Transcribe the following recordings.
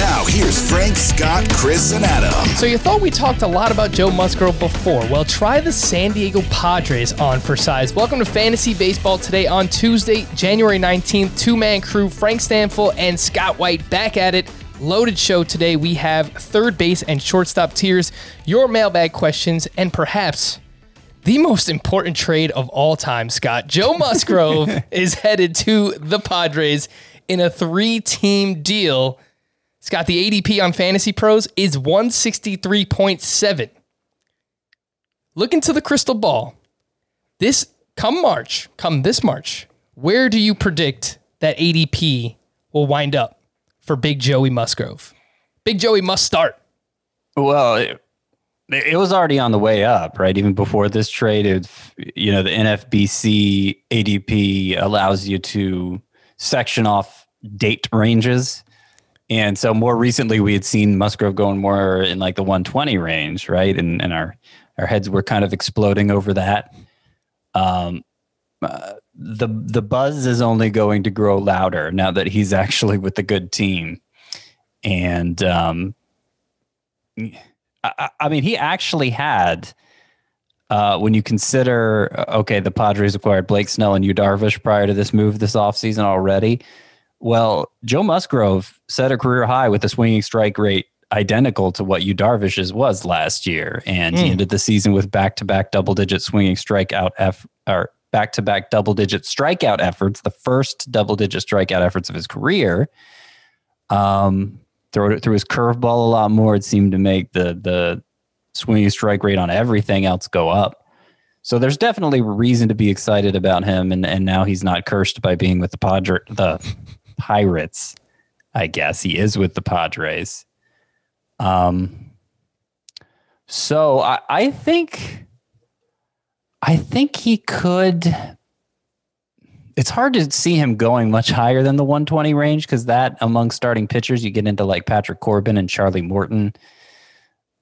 Now, here's Frank, Scott, Chris, and Adam. So you thought we talked a lot about Joe Musgrove before. Well, try the San Diego Padres on for size. Welcome to Fantasy Baseball today on Tuesday, January 19th. Two-man crew, Frank Stanfield and Scott White back at it. Loaded show today. We have third base and shortstop tiers, your mailbag questions, and perhaps the most important trade of all time, Scott. Joe Musgrove is headed to the Padres in a three-team deal. Scott, the ADP on Fantasy Pros is 163.7. Look into the crystal ball. This come March, come this March, where do you predict that ADP will wind up for Big Joey Musgrove? Big Joey must start. Well, it, it was already on the way up, right? Even before this trade, it, you know, the NFBC ADP allows you to section off date ranges. And so more recently, we had seen Musgrove going more in like the 120 range, right? And, and our, our heads were kind of exploding over that. Um, uh, the the buzz is only going to grow louder now that he's actually with a good team, and um, I, I mean, he actually had. Uh, when you consider, uh, okay, the Padres acquired Blake Snell and Yu Darvish prior to this move this offseason already. Well, Joe Musgrove set a career high with a swinging strike rate identical to what Yu Darvish's was last year, and he ended the season with back-to-back double-digit swinging strikeout eff- or back-to-back double-digit strikeout efforts, the first double-digit strikeout efforts of his career. Um, throw it through his curveball a lot more. It seemed to make the the swinging strike rate on everything else go up. So there's definitely reason to be excited about him, and and now he's not cursed by being with the Padre the Pirates. I guess he is with the Padres. Um. So I, I think I think he could. It's hard to see him going much higher than the 120 range because that among starting pitchers, you get into like Patrick Corbin and Charlie Morton.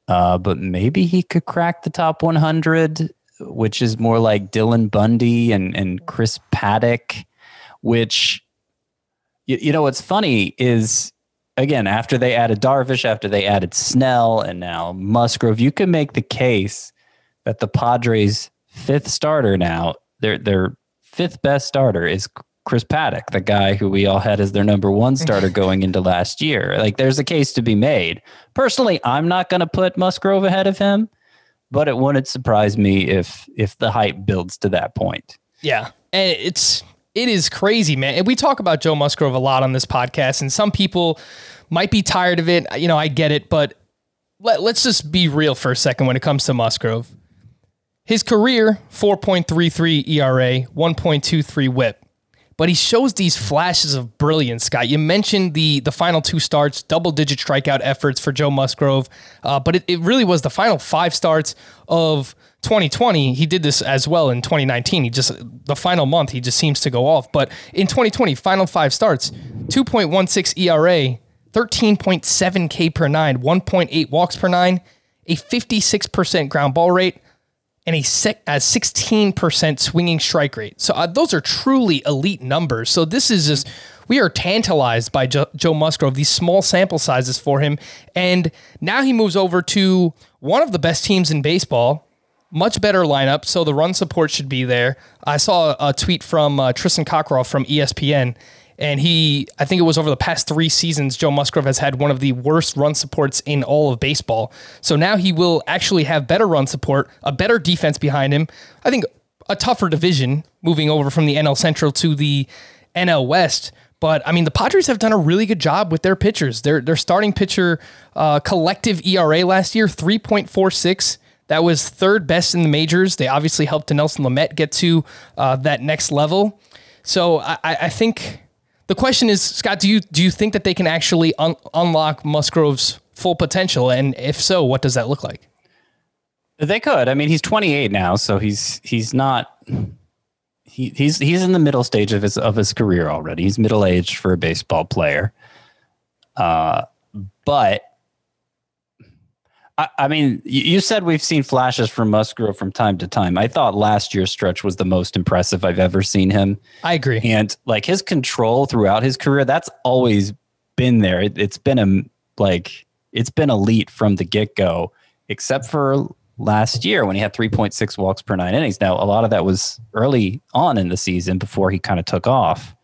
Uh, but maybe he could crack the top 100, which is more like Dylan Bundy and, and Chris Paddack, which, you, you know, what's funny is, again, after they added Darvish, after they added Snell, and now Musgrove, you can make the case that the Padres' fifth starter now, their, their fifth best starter is Chris Paddack, the guy who we all had as their number one starter going into last year. Like there's a case to be made. Personally, I'm not going to put Musgrove ahead of him, but it wouldn't surprise me if if the hype builds to that point. Yeah. And it's it is crazy, man. And we talk about Joe Musgrove a lot on this podcast, and some people might be tired of it. You know, I get it, but let, let's just be real for a second when it comes to Musgrove. His career, 4.33 ERA, 1.23 whip. But he shows these flashes of brilliance, Scott. You mentioned the the final two starts, double digit strikeout efforts for Joe Musgrove. Uh, but it, it really was the final five starts of 2020. He did this as well in 2019. He just, the final month, he just seems to go off. But in 2020, final five starts, 2.16 ERA, 13.7 K per nine, 1.8 walks per nine, a 56% ground ball rate, and a, sec- a 16% swinging strike rate. So uh, those are truly elite numbers. So this is just, we are tantalized by jo- Joe Musgrove, these small sample sizes for him. And now he moves over to one of the best teams in baseball much better lineup, so the run support should be there. I saw a tweet from uh, Tristan Cockcroft from ESPN, and he, I think it was over the past three seasons, Joe Musgrove has had one of the worst run supports in all of baseball. So now he will actually have better run support, a better defense behind him. I think a tougher division moving over from the NL Central to the NL West. But I mean, the Padres have done a really good job with their pitchers. Their their starting pitcher uh, collective ERA last year three point four six. That was third best in the majors. They obviously helped Nelson Lamet get to uh, that next level. So I, I think the question is, Scott, do you do you think that they can actually un- unlock Musgrove's full potential? And if so, what does that look like? They could. I mean, he's 28 now, so he's he's not he, he's he's in the middle stage of his of his career already. He's middle aged for a baseball player. Uh, but I, I mean, you said we've seen flashes from Musgrove from time to time. I thought last year's stretch was the most impressive I've ever seen him. I agree. And like his control throughout his career, that's always been there. It, it's been a like it's been elite from the get go, except for last year when he had 3.6 walks per nine innings. Now, a lot of that was early on in the season before he kind of took off.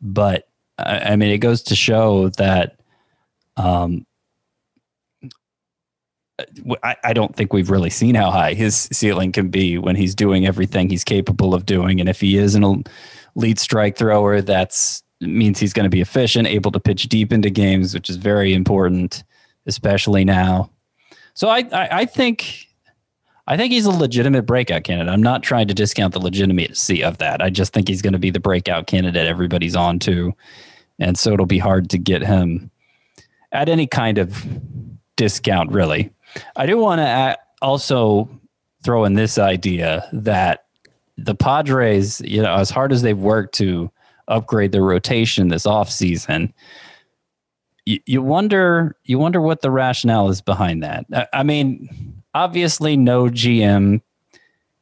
But I, I mean, it goes to show that um, I, I don't think we've really seen how high his ceiling can be when he's doing everything he's capable of doing. And if he is an elite strike thrower, that's means he's going to be efficient, able to pitch deep into games, which is very important, especially now. So I, I, I think I think he's a legitimate breakout candidate. I'm not trying to discount the legitimacy of that. I just think he's going to be the breakout candidate everybody's on to. And so it'll be hard to get him at any kind of discount, really. I do want to also throw in this idea that the Padres, you know, as hard as they've worked to upgrade their rotation this offseason, you, you wonder you wonder what the rationale is behind that. I, I mean, obviously no GM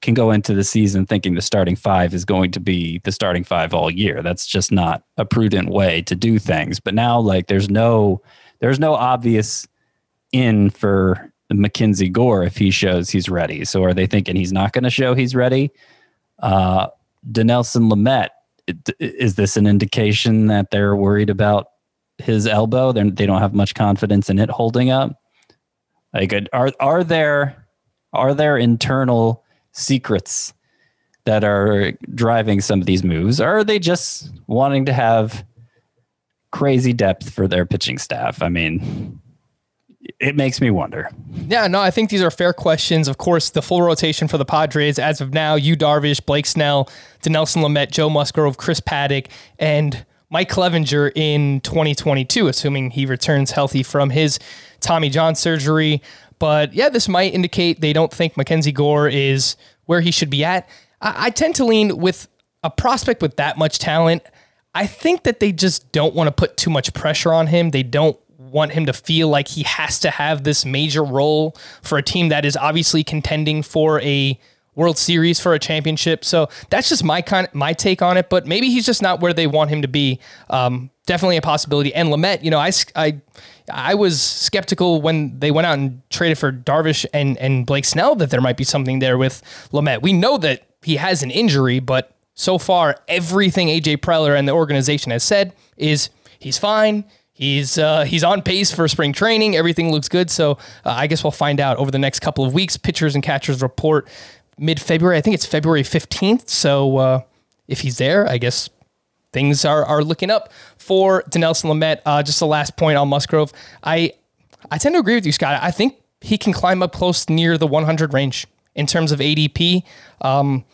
can go into the season thinking the starting five is going to be the starting five all year. That's just not a prudent way to do things. But now like there's no there's no obvious in for Mackenzie Gore if he shows he's ready. So are they thinking he's not going to show he's ready? Uh Dinelson Lamet, is this an indication that they're worried about his elbow? They're, they don't have much confidence in it holding up. Like, are are there are there internal secrets that are driving some of these moves, or are they just wanting to have crazy depth for their pitching staff? I mean, it makes me wonder. Yeah, no, I think these are fair questions. Of course, the full rotation for the Padres as of now: Yu Darvish, Blake Snell, Dinelson Lamet, Joe Musgrove, Chris Paddack, and Mike Clevinger in 2022, assuming he returns healthy from his Tommy John surgery. But yeah, this might indicate they don't think Mackenzie Gore is where he should be at. I, I tend to lean with a prospect with that much talent. I think that they just don't want to put too much pressure on him. They don't want him to feel like he has to have this major role for a team that is obviously contending for a World Series for a championship. So that's just my kind, my take on it. But maybe he's just not where they want him to be. Um, definitely a possibility. And Lamet, you know, I, I, I was skeptical when they went out and traded for Darvish and and Blake Snell that there might be something there with Lamet. We know that he has an injury, but so far everything AJ Preller and the organization has said is he's fine. He's uh, he's on pace for spring training. Everything looks good. So uh, I guess we'll find out over the next couple of weeks. Pitchers and catchers report mid February. I think it's February 15th. So uh, if he's there, I guess things are, are looking up for Dinelson Lamet. Uh, just the last point on Musgrove. I, I tend to agree with you, Scott. I think he can climb up close near the 100 range in terms of ADP. Um,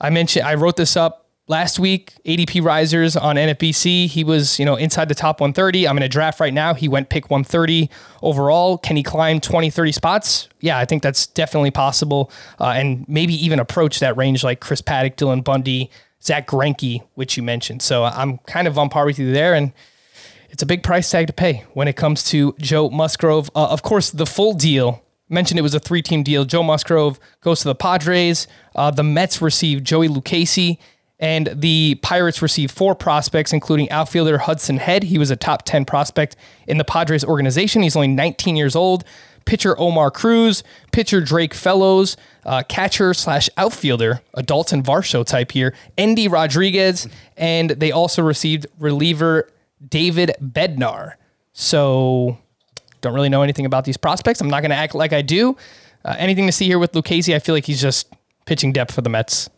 I mentioned, I wrote this up last week, ADP risers on NFBC. He was, you know, inside the top 130. I'm in a draft right now. He went pick 130 overall. Can he climb 20, 30 spots? Yeah, I think that's definitely possible. Uh, and maybe even approach that range like Chris Paddack, Dylan Bundy, Zack Greinke, which you mentioned. So I'm kind of on par with you there. And it's a big price tag to pay when it comes to Joe Musgrove. Uh, of course, the full deal mentioned it was a three team deal. Joe Musgrove goes to the Padres. Uh, the Mets receive Joey Lucchesi and the Pirates received four prospects, including outfielder Hudson Head. He was a top 10 prospect in the Padres organization. He's only 19 years old. pitcher Omar Cruz, pitcher Drake Fellows, uh, catcher slash outfielder, a Dalton Varsho type here, Endy Rodriguez, and they also received reliever David Bednar. So, don't really know anything about these prospects. I'm not going to act like I do. Uh, anything to see here with Lucchesi? I feel like he's just pitching depth for the Mets.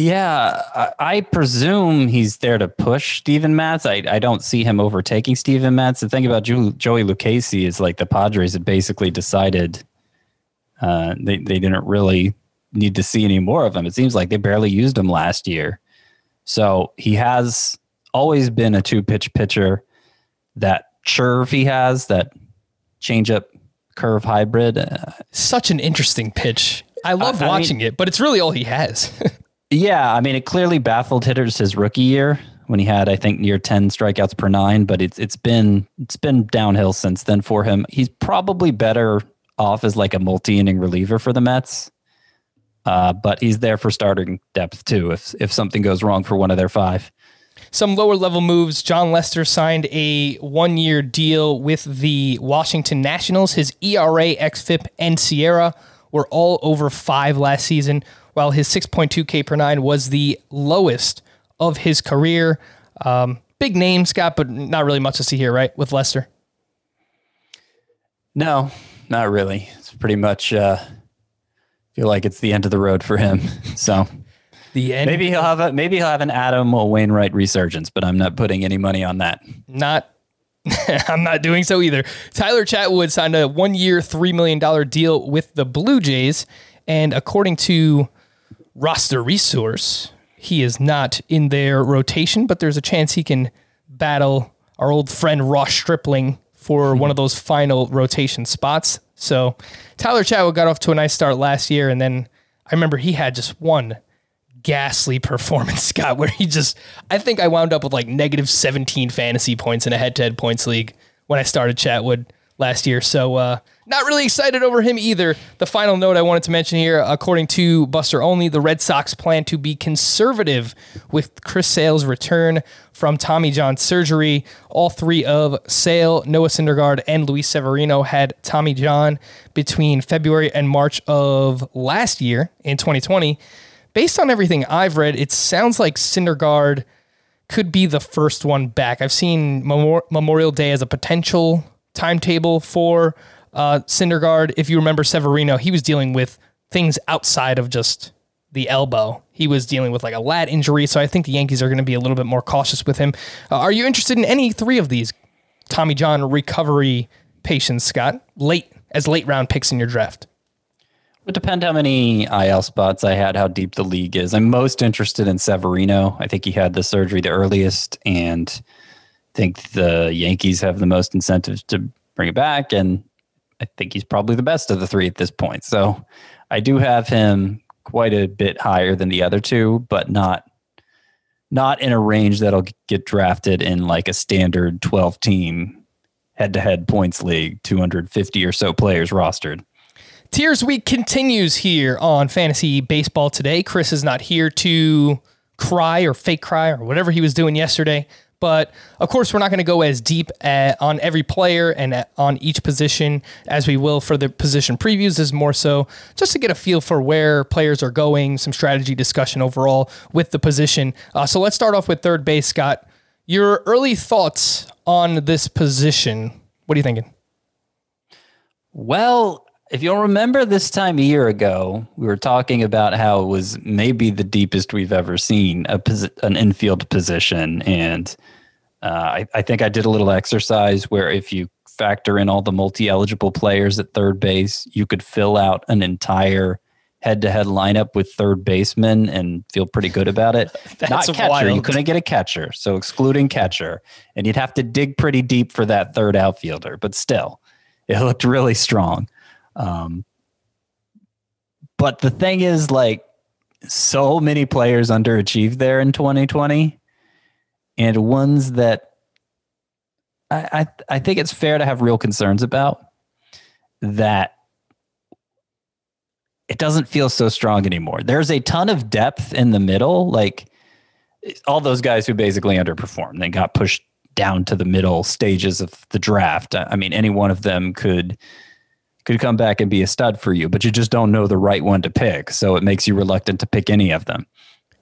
Yeah, I, I presume he's there to push Steven Matz. I, I don't see him overtaking Steven Matz. The thing about Joey Lucchesi is like the Padres had basically decided uh, they, they didn't really need to see any more of him. It seems like they barely used him last year. So he has always been a two pitch pitcher. That curve he has, that changeup curve hybrid. Uh, Such an interesting pitch. I love I watching mean- it, but it's really all he has. Yeah, I mean, it clearly baffled hitters his rookie year when he had, I think, near ten strikeouts per nine. But it's it's been it's been downhill since then for him. He's probably better off as like a multi inning reliever for the Mets. Uh, but he's there for starting depth too. If if something goes wrong for one of their five, Some lower level moves. Jon Lester signed a one year deal with the Washington Nationals. His ERA, XFIP, and SIERA were all over five last season, while his 6.2 K per nine was the lowest of his career. Um, big name, Scott, but not really much to see here, right? With Lester. no, not really. It's pretty much uh, feel like it's the end of the road for him. So The end. maybe he'll have a maybe he'll have an Adam or Wainwright resurgence, but I'm not putting any money on that. not I'm not doing so either. Tyler Chatwood signed a one year, $3 million deal with the Blue Jays. And according to roster resource, he is not in their rotation, but there's a chance he can battle our old friend Ross Stripling for one of those final rotation spots. So Tyler Chatwood got off to a nice start last year. And then I remember he had just one ghastly performance, Scott, where he just, I think I wound up with like negative 17 fantasy points in a head to head points league when I started Chatwood last year. So, uh, not really excited over him either. The final note I wanted to mention here, according to Buster Olney, the Red Sox plan to be conservative with Chris Sale's return from Tommy John surgery. All three of Sale, Noah Syndergaard, and Luis Severino had Tommy John between February and March of last year in 2020 based on everything I've read, it sounds like Syndergaard could be the first one back. I've seen Memor- Memorial Day as a potential timetable for uh, Syndergaard. If you remember Severino, he was dealing with things outside of just the elbow. He was dealing with like a lat injury, so I think the Yankees are going to be a little bit more cautious with him. Uh, are you interested in any three of these Tommy John recovery patients, Scott? Late as late round picks in your draft. Would depend how many IL spots I had, how deep the league is. I'm most interested in Severino. I think he had the surgery the earliest, and think the Yankees have the most incentives to bring it back. And I think he's probably the best of the three at this point. So I do have him quite a bit higher than the other two, but not not in a range that'll get drafted in like a standard 12 team head to head points league, 250 or so players rostered. Tiers Week continues here on Fantasy Baseball today. Chris is not here to cry or fake cry or whatever he was doing yesterday. But of course, we're not going to go as deep at, on every player and at, on each position as we will for the position previews. Is more so just to get a feel for where players are going, some strategy discussion overall with the position. Uh, so let's start off with third base, Scott. Your early thoughts on this position. What are you thinking? Well, if you'll remember this time a year ago, we were talking about how it was maybe the deepest we've ever seen a posi- an infield position. And uh, I, I think I did a little exercise where if you factor in all the multi eligible players at third base, you could fill out an entire head to head lineup with third baseman and feel pretty good about it. That's Not catcher. You couldn't get a catcher. So excluding catcher. And you'd have to dig pretty deep for that third outfielder. But still, it looked really strong. Um, but the thing is, like, so many players underachieved there in 2020, and ones that I, I I think it's fair to have real concerns about that it doesn't feel so strong anymore. There's a ton of depth in the middle, like all those guys who basically underperformed and got pushed down to the middle stages of the draft. I mean, any one of them could could come back and be a stud for you, but you just don't know the right one to pick. So it makes you reluctant to pick any of them.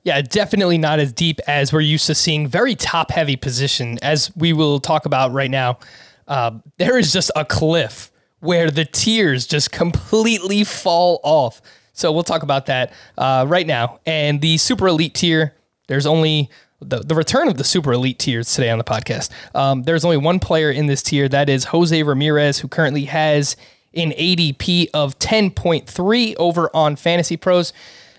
Yeah, definitely not as deep as we're used to seeing. Very top heavy position, as we will talk about right now. Uh, there is just a cliff where the tiers just completely fall off. So we'll talk about that uh, right now. And the super elite tier, there's only the, the return of the super elite tiers today on the podcast. Um, there's only one player in this tier. That is Jose Ramirez, who currently has an ADP of 10.3 over on Fantasy Pros.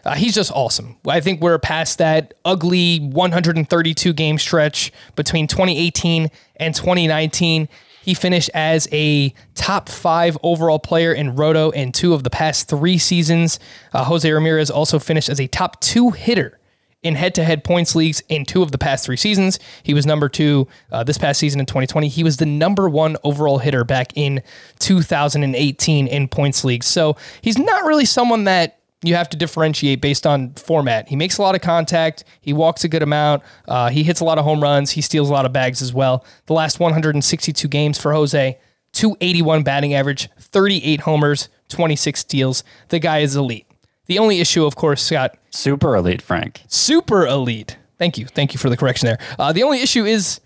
Uh, he's just awesome. I think we're past that ugly 132 game stretch between 2018 and 2019. He finished as a top five overall player in Roto in two of the past three seasons. Uh, Jose Ramirez also finished as a top two hitter in head to head points leagues in two of the past three seasons. He was number two uh, this past season in 2020. He was the number one overall hitter back in 2018 in points leagues. So he's not really someone that you have to differentiate based on format. He makes a lot of contact. He walks a good amount. Uh, he hits a lot of home runs. He steals a lot of bags as well. The last 162 games for Jose, 281 batting average, 38 homers, 26 steals. The guy is elite. The only issue, of course, Scott. Super elite, Frank. Super elite. Thank you. Thank you for the correction there. Uh, the only issue is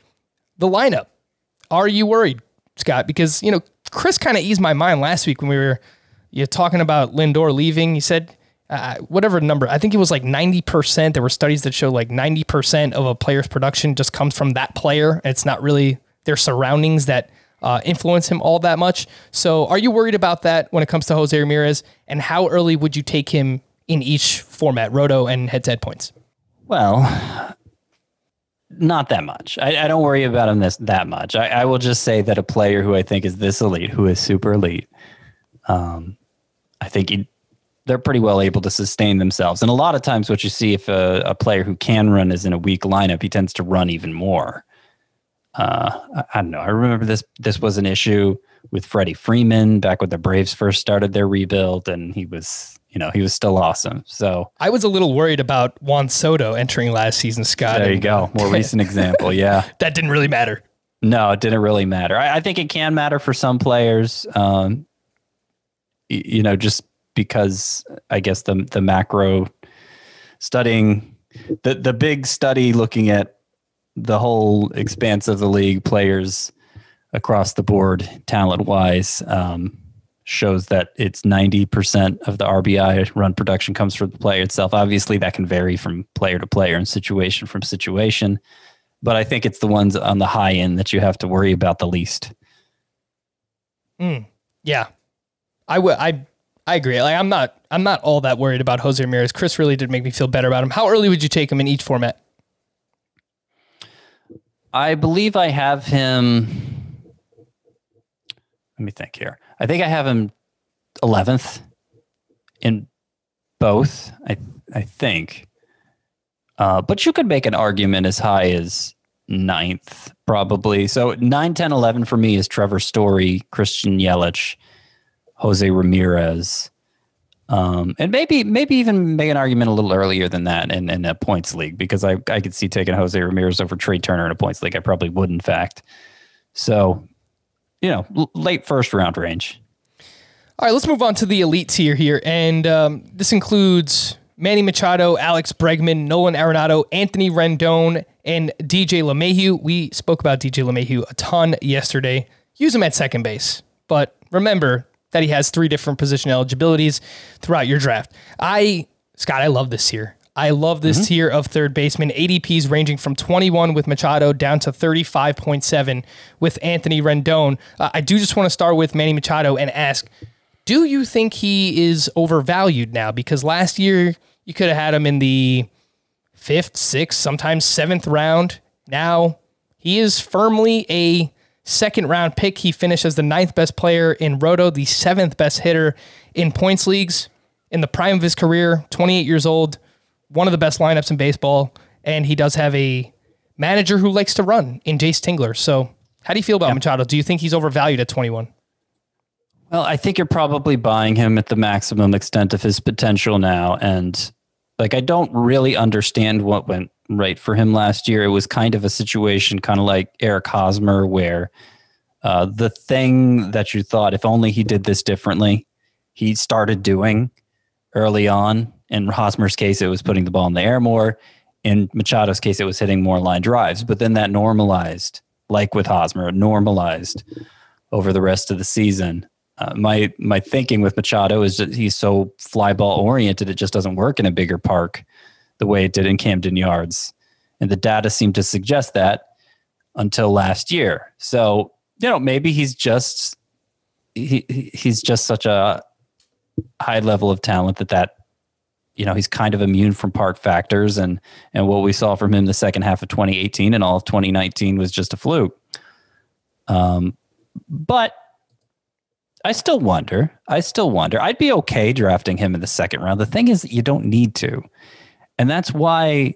the lineup. Are you worried, Scott? Because, you know, Chris kind of eased my mind last week when we were you know, talking about Lindor leaving. He said, uh, whatever number, I think it was like 90%. There were studies that show like 90% of a player's production just comes from that player. It's not really their surroundings that uh, influence him all that much. So are you worried about that when it comes to Jose Ramirez? And how early would you take him in each format, roto and head to head points? Well, not that much. I, I, don't worry about him this that much. I, I, will just say that a player who I think is this elite, who is super elite, um, I think he, they're pretty well able to sustain themselves. And a lot of times, what you see if a, a player who can run is in a weak lineup, he tends to run even more. Uh, I, I, don't know. I remember this. This was an issue with Freddie Freeman back when the Braves first started their rebuild, and he was, you know, he was still awesome. So I was a little worried about Juan Soto entering last season, Scott. There you go. More recent example. Yeah, that didn't really matter. No, it didn't really matter. I, I think it can matter for some players. Um, you know, just because I guess the the macro studying the the big study looking at the whole expanse of the league players across the board talent wise um, shows that it's 90% of the RBI run production comes from the player itself. Obviously, that can vary from player to player and situation from situation, but I think it's the ones on the high end that you have to worry about the least. Mm, yeah, I would. I I agree. Like I'm not I'm not all that worried about Jose Ramirez. Chris really did make me feel better about him. How early would you take him in each format? I believe I have him. Let me think here. I think I have him 11th in both. I I think. Uh, but you could make an argument as high as ninth, probably. So 9, 10, 11 for me is Trevor Story, Christian Yelich, Jose Ramirez. Um, and maybe maybe even make an argument a little earlier than that in, in a points league because I, I could see taking Jose Ramirez over Trea Turner in a points league. I probably would, in fact. So, you know, l- late first round range. All right, let's move on to the elite tier here. And um, this includes Manny Machado, Alex Bregman, Nolan Arenado, Anthony Rendon, and DJ LeMahieu. We spoke about DJ LeMahieu a ton yesterday. Use him at second base. But remember, that he has three different position eligibilities throughout your draft. I, Scott, I love this here. I love this mm-hmm. tier of third baseman. ADPs ranging from 21 with Machado down to 35.7 with Anthony Rendon. Uh, I do just want to start with Manny Machado and ask do you think he is overvalued now? Because last year you could have had him in the fifth, sixth, sometimes seventh round. Now he is firmly a second round pick. He finished as the ninth best player in Roto, the seventh best hitter in points leagues in the prime of his career, 28 years old, one of the best lineups in baseball. And he does have a manager who likes to run in Jayce Tingler. So, how do you feel about yeah. Machado? Do you think he's overvalued at 21? Well, I think you're probably buying him at the maximum extent of his potential now. And Like, I don't really understand what went right for him last year. It was kind of a situation, kind of like Eric Hosmer, where uh, the thing that you thought, if only he did this differently, he started doing early on. In Hosmer's case, it was putting the ball in the air more. In Machado's case, it was hitting more line drives. But then that normalized, like with Hosmer, normalized over the rest of the season. Uh, my my thinking with Machado is that he's so fly ball oriented, it just doesn't work in a bigger park the way it did in Camden Yards, and the data seemed to suggest that until last year. So you know maybe he's just he he's just such a high level of talent that that you know he's kind of immune from park factors and and what we saw from him the second half of 2018 and all of 2019 was just a fluke um but I still wonder. I still wonder. I'd be okay drafting him in the second round. The thing is, that you don't need to. And that's why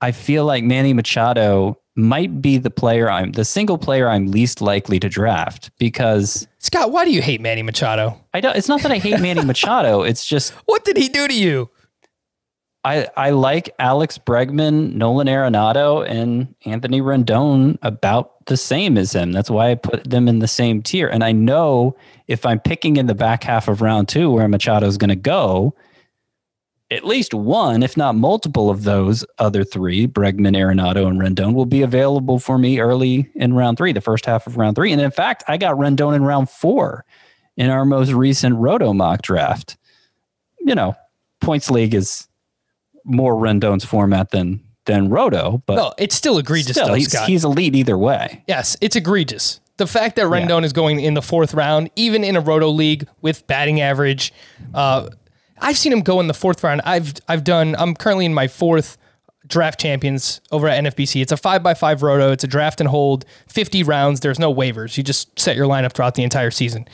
I feel like Manny Machado might be the player I'm the single player I'm least likely to draft because Scott, why do you hate Manny Machado? I don't it's not that I hate Manny Machado, it's just What did he do to you? I, I like Alex Bregman, Nolan Arenado, and Anthony Rendon about the same as him. That's why I put them in the same tier. And I know if I'm picking in the back half of round two where Machado's going to go, at least one, if not multiple of those other three, Bregman, Arenado, and Rendon, will be available for me early in round three, the first half of round three. And in fact, I got Rendon in round four in our most recent Roto mock draft. You know, points league is more Rendon's format than than Roto, but No, it's still egregious still, though, he's, Scott. he's elite either way. Yes, it's egregious. The fact that Rendon is going in the fourth round, even in a roto league with batting average, uh, I've seen him go in the fourth round. I've I've done. I'm currently in my fourth draft champions over at NFBC. It's a five by five roto. It's a draft and hold, 50 rounds. There's no waivers. You just set your lineup throughout the entire season.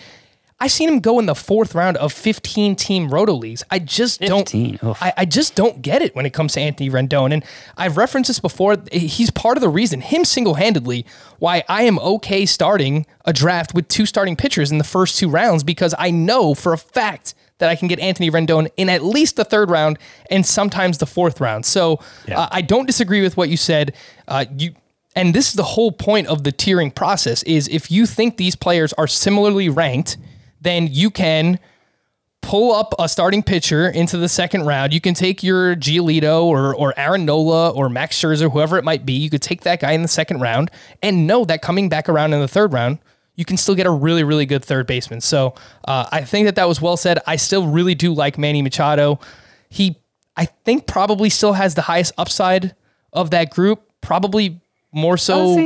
I've seen him go in the fourth round of 15 team roto leagues. I just 15, don't. I, I just don't get it when it comes to Anthony Rendon. And I've referenced this before. He's part of the reason, him single handedly, why I am okay starting a draft with two starting pitchers in the first two rounds because I know for a fact that I can get Anthony Rendon in at least the third round and sometimes the fourth round. So uh, I don't disagree with what you said. Uh, you. And this is the whole point of the tiering process is if you think these players are similarly ranked, then you can pull up a starting pitcher into the second round. You can take your Giolito or or Aaron Nola or Max Scherzer, whoever it might be. You could take that guy in the second round and know that coming back around in the third round, you can still get a really really good third baseman. So uh, I think that that was well said. I still really do like Manny Machado. He I think probably still has the highest upside of that group. Probably more so.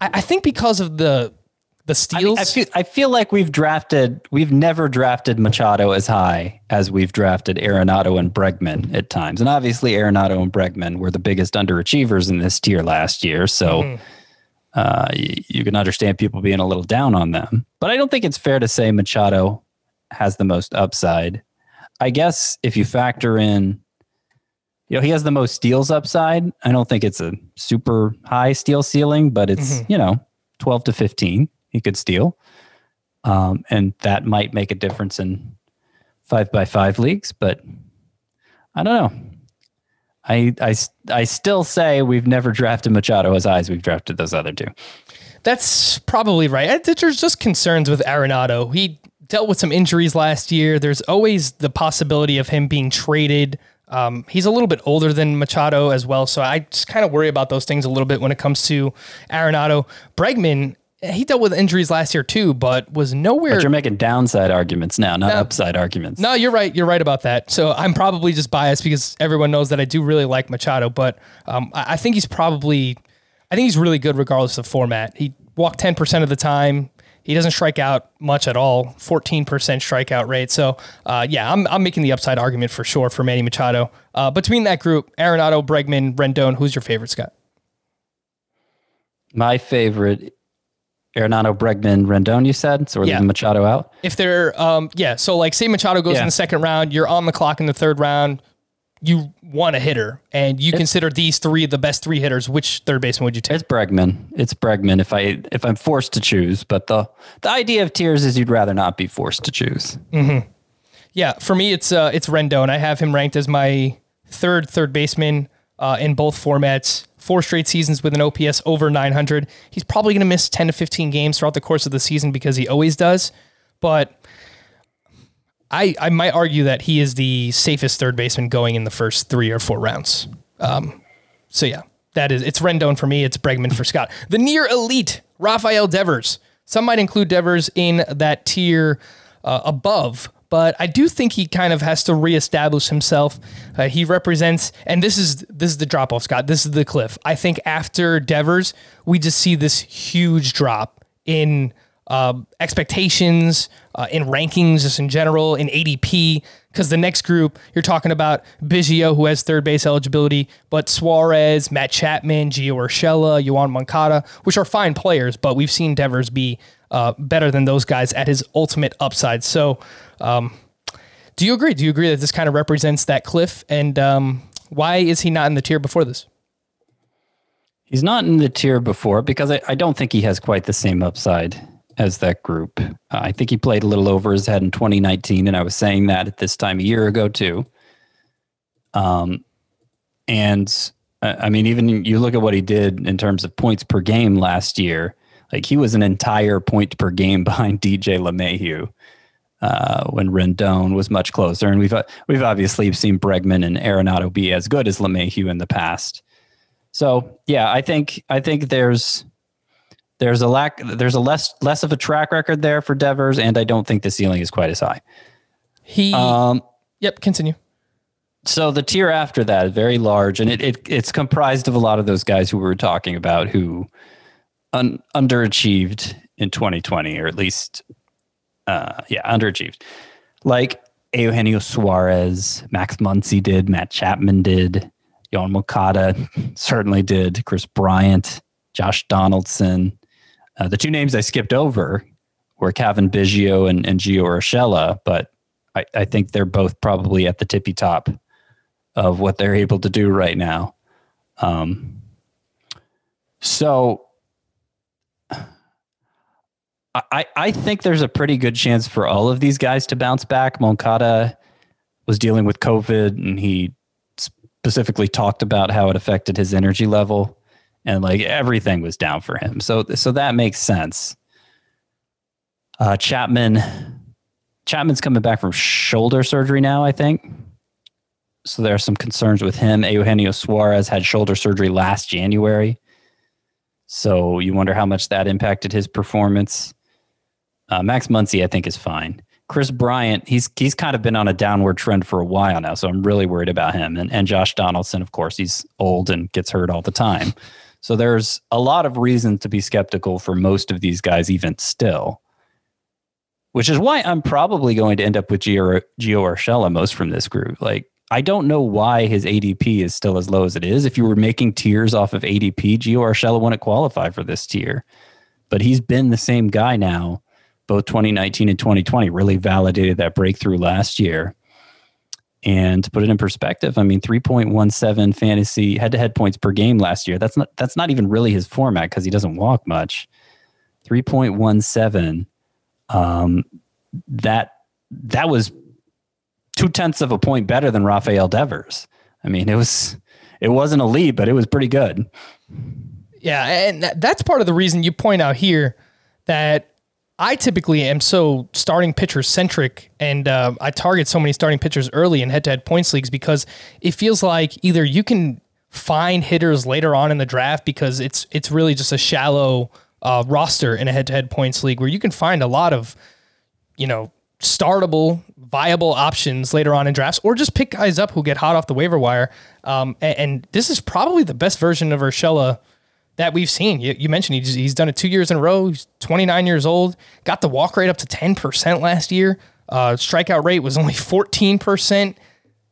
I, I think because of the the I, steals. mean, I feel I feel like we've drafted we've never drafted Machado as high as we've drafted Arenado and Bregman at times, and obviously Arenado and Bregman were the biggest underachievers in this tier last year. So uh, y- you can understand people being a little down on them, but I don't think it's fair to say Machado has the most upside. I guess if you factor in, you know, he has the most steals upside. I don't think it's a super high steal ceiling, but it's you know twelve to fifteen he could steal, um, and that might make a difference in five by five leagues. But I don't know. I I I still say we've never drafted Machado as as we've drafted those other two. That's probably right. There's just concerns with Arenado. He dealt with some injuries last year. There's always the possibility of him being traded. Um, he's a little bit older than Machado as well, so I just kind of worry about those things a little bit when it comes to Arenado. Bregman, he dealt with injuries last year too, but was nowhere. But you're making downside arguments now, not No. upside arguments. No, you're right. You're right about that. So I'm probably just biased because everyone knows that I do really like Machado, but um, I, I think he's probably, I think he's really good regardless of format. He walked 10% of the time. He doesn't strike out much at all. 14% strikeout rate. So uh, yeah, I'm, I'm making the upside argument for sure for Manny Machado. Uh, between that group, Arenado, Bregman, Rendon, who's your favorite, Scott? My favorite, Arenado, Bregman, Rendon. You said so. We're Yeah. leaving Machado out. If they're, um, yeah, so like say Machado goes Yeah. in the second round, you're on the clock in the third round, you want a hitter, and you consider these three the best three hitters. Which third baseman would you take? It's Bregman. It's Bregman. If I if I'm forced to choose, but the the idea of tiers is you'd rather not be forced to choose. Yeah, for me it's uh it's Rendon. I have him ranked as my third third baseman uh, in both formats. Four straight seasons with an OPS over 900. He's probably going to miss 10 to 15 games throughout the course of the season because he always does. But I, I might argue that he is the safest third baseman going in the first three or four rounds. Um, so yeah, that is it's Rendon for me. It's Bregman for Scott. The near elite Rafael Devers. Some might include Devers in that tier uh, above, but I do think he kind of has to reestablish himself. Uh, he represents, and this is this is the drop off, Scott. This is the cliff. I think after Devers, we just see this huge drop in uh, expectations, uh, in rankings, just in general, in ADP. Because the next group, you're talking about Biggio, who has third base eligibility, but Suarez, Matt Chapman, Gio Urshela, Yoan Moncada, which are fine players, but we've seen Devers be uh, better than those guys at his ultimate upside. So, um, do you agree? Do you agree that this kind of represents that cliff? And um, why is he not in the tier before this? He's not in the tier before because I, I don't think he has quite the same upside as that group. Uh, I think he played a little over his head in 2019, and I was saying that at this time a year ago too. Um, and I mean, even you look at what he did in terms of points per game last year. Like he was an entire point per game behind DJ LeMahieu uh, when Rendon was much closer, and we've uh, we've obviously seen Bregman and Arenado be as good as LeMahieu in the past. So yeah, I think I think there's there's a lack there's a less less of a track record there for Devers, and I don't think the ceiling is quite as high. He um, yep, continue. So the tier after that is very large, and it, it it's comprised of a lot of those guys who we were talking about who un, underachieved in 2020, or at least uh, yeah, underachieved. Like Eugenio Suarez, Max Muncy did, Matt Chapman did, Yoan Moncada certainly did, Kris Bryant, Josh Donaldson, uh, the two names I skipped over were Cavan Biggio and, and Gio Urshela, but I, I think they're both probably at the tippy top of what they're able to do right now. Um, so I, I think there's a pretty good chance for all of these guys to bounce back. Moncada was dealing with COVID and he specifically talked about how it affected his energy level and like everything was down for him. So so that makes sense. Uh, Chapman, Chapman's coming back from shoulder surgery now, I think. So there are some concerns with him. Eugenio Suarez had shoulder surgery last January. So you wonder how much that impacted his performance. Uh, Max Muncy, I think, is fine. Kris Bryant, he's he's kind of been on a downward trend for a while now, so I'm really worried about him. And and Josh Donaldson, of course, he's old and gets hurt all the time. So there's a lot of reason to be skeptical for most of these guys, even still, which is why I'm probably going to end up with Gio, Gio Urshela most from this group. Like, I don't know why his ADP is still as low as it is. If you were making tiers off of ADP, Gio Urshela wouldn't qualify for this tier. But he's been the same guy now, both 2019 and 2020, really validated that breakthrough last year. And to put it in perspective, I mean, 3.17 fantasy head-to-head points per game last year. That's not that's not even really his format because he doesn't walk much. 3.17. Um, that that was two tenths of a point better than Rafael Devers. I mean, it was it wasn't elite, but it was pretty good. Yeah, and that's part of the reason you point out here that I typically am so starting pitcher centric, and uh, I target so many starting pitchers early in head to head points leagues because it feels like either you can find hitters later on in the draft because it's it's really just a shallow uh, roster in a head to head points league where you can find a lot of you know startable viable options later on in drafts or just pick guys up who get hot off the waiver wire. Um, and, and, this is probably the best version of Urshela that we've seen. You, you mentioned he's, he's done it two years in a row. He's 29 years old, got the walk rate up to 10% last year. Uh, strikeout rate was only 14%.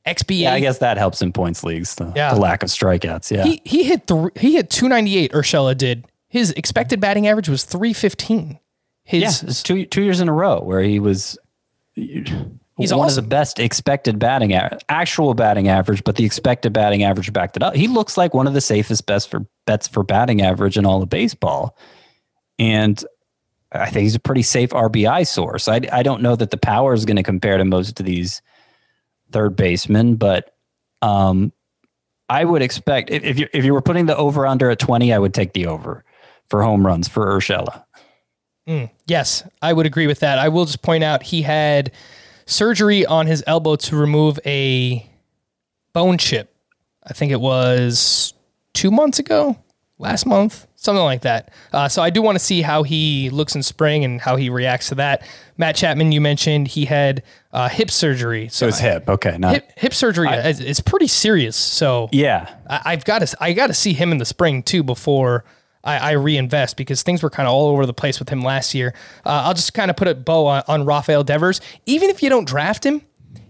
XBA. Yeah, I guess that helps in points leagues. The, yeah. the lack of strikeouts. Yeah, he he hit th- he hit 298. Urshela did. His expected batting average was 315. His yeah, it's two two years in a row where he was He's one awesome. of the best expected batting actual batting average, but the expected batting average backed it up. He looks like one of the safest best for bets for batting average in all of baseball, and I think he's a pretty safe RBI source. I I don't know that the power is going to compare to most of these third basemen, but Um, I would expect if, if you if you were putting the over under at 20, I would take the over for home runs for Urshela. Yes, I would agree with that. I will just point out he had surgery on his elbow to remove a bone chip. I think it was two months ago, last month, something like that. Uh, so I do want to see how he looks in spring and how he reacts to that. Matt Chapman, you mentioned he had uh, hip surgery. So it's hip. Okay, not hip, hip surgery is, is pretty serious. So yeah. I, I've got to I got to see him in the spring too before I, I reinvest because things were kind of all over the place with him last year. Uh, I'll just kind of put a bow on, on Rafael Devers. Even if you don't draft him,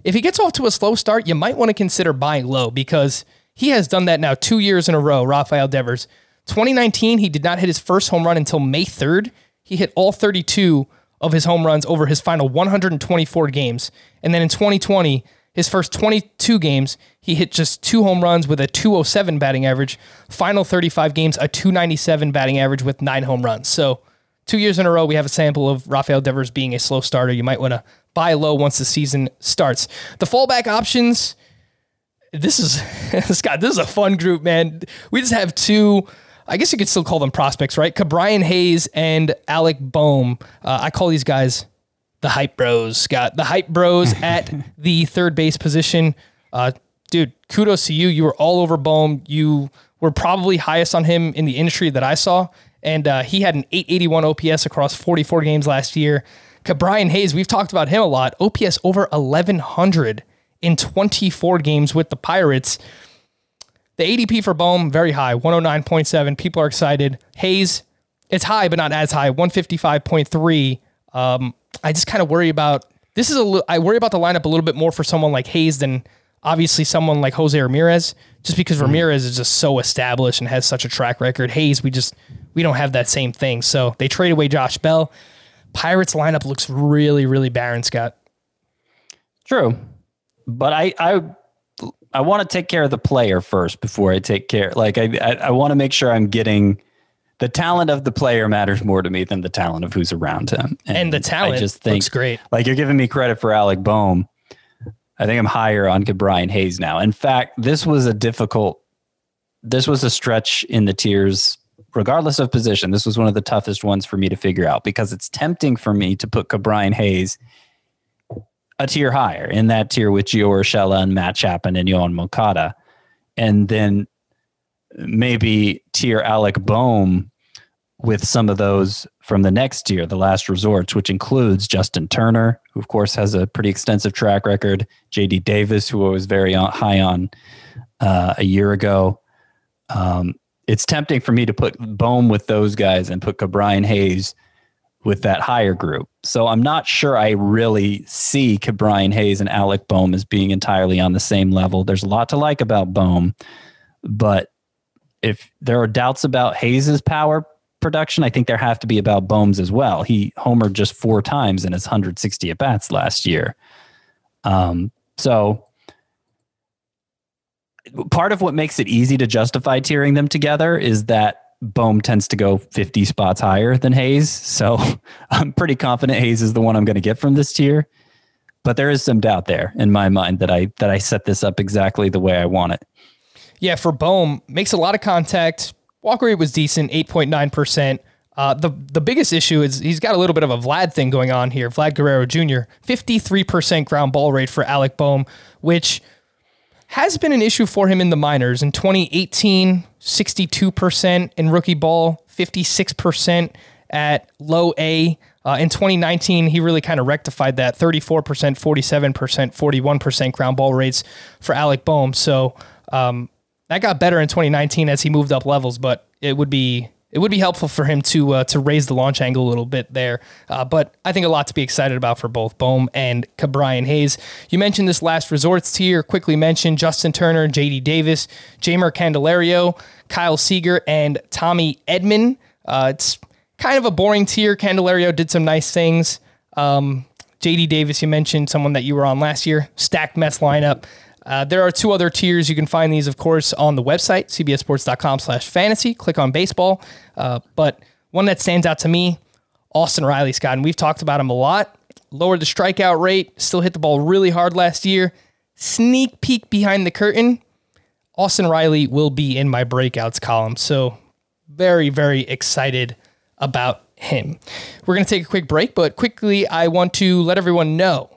if he gets off to a slow start, you might want to consider buying low because he has done that now two years in a row. Rafael Devers, 2019, he did not hit his first home run until May 3rd. He hit all 32 of his home runs over his final 124 games, and then in 2020 his first 22 games, he hit just two home runs with a 207 batting average. Final 35 games, a 297 batting average with nine home runs. So, two years in a row, we have a sample of Rafael Devers being a slow starter. You might want to buy low once the season starts. The fallback options, this is Scott. This is a fun group, man. We just have two. I guess you could still call them prospects, right? Ke'Bryan Hayes and Alec Bohm. Uh, I call these guys the hype bros, Scott. The hype bros at the third base position. Uh, dude, kudos to you. You were all over Bohm. You were probably highest on him in the industry that I saw. And uh, he had an 881 OPS across 44 games last year. Ke'Bryan Hayes, we've talked about him a lot. OPS over 1100 in 24 games with the Pirates. The ADP for Bohm, very high, 109.7. People are excited. Hayes, it's high, but not as high, 155.3. Um, I just kind of worry about this is a li- I worry about the lineup a little bit more for someone like Hayes than obviously someone like Jose Ramirez, just because Ramirez is just so established and has such a track record. Hayes, we just we don't have that same thing. So they trade away Josh Bell. Pirates lineup looks really, really barren, Scott. True, but I I I want to take care of the player first before I take care. Like I I, I want to make sure I'm getting the talent of the player matters more to me than the talent of who's around him. And the talent I just think looks great. Like you're giving me credit for Alec Bohm. I think I'm higher on Brian Hayes now. In fact, this was a difficult. This was a stretch in the tiers regardless of position, this was one of the toughest ones for me to figure out because it's tempting for me to put Ke'Bryan Hayes a tier higher in that tier with Gio Urshela and Matt Chapman and Yoan Moncada. And then maybe tier Alec Bohm with some of those from the next tier, the last resorts, which includes Justin Turner, who of course has a pretty extensive track record, JD Davis, who I was very high on uh, a year ago. Um, it's tempting for me to put Bohm with those guys and put Ke'Bryan Hayes with that higher group. So I'm not sure I really see Ke'Bryan Hayes and Alec Bohm as being entirely on the same level. There's a lot to like about Bohm, but if there are doubts about Hayes's power production, I think there have to be about Bohm's as well. He homered just four times in his 160 at bats last year. Um, so part of what makes it easy to justify tiering them together is that Bohm tends to go 50 spots higher than Hayes. So I'm pretty confident Hayes is the one I'm going to get from this tier. But there is some doubt there in my mind that I that I set this up exactly the way I want it. Yeah, for Bohm, makes a lot of contact. Walk rate was decent, 8.9%. Uh, the the biggest issue is he's got a little bit of a Vlad thing going on here. Vlad Guerrero Jr. 53% ground ball rate for Alec Bohm, which has been an issue for him in the minors. In 2018, 62% in rookie ball, 56% at low A. Uh, in 2019, he really kind of rectified that 34%, 47%, 41% ground ball rates for Alec Bohm. So um, that got better in 2019 as he moved up levels, but it would be it would be helpful for him to uh, to raise the launch angle a little bit there. Uh, but I think a lot to be excited about for both Bohm and Ke'Bryan Hayes. You mentioned this last resorts tier. Quickly mentioned Justin Turner, J.D. Davis, Jeimer Candelario, Kyle Seager, and Tommy Edman. Uh, it's kind of a boring tier. Candelario did some nice things. Um, J.D. Davis, you mentioned someone that you were on last year. Stacked Mets lineup. Uh, there are two other tiers. You can find these, of course, on the website, cbsports.com slash fantasy. Click on baseball. Uh, but one that stands out to me, Austin Riley, Scott, and we've talked about him a lot. Lowered the strikeout rate, still hit the ball really hard last year. sneak peek behind the curtain, Austin Riley will be in my breakouts column. So, very, very excited about him. We're going to take a quick break, but quickly, I want to let everyone know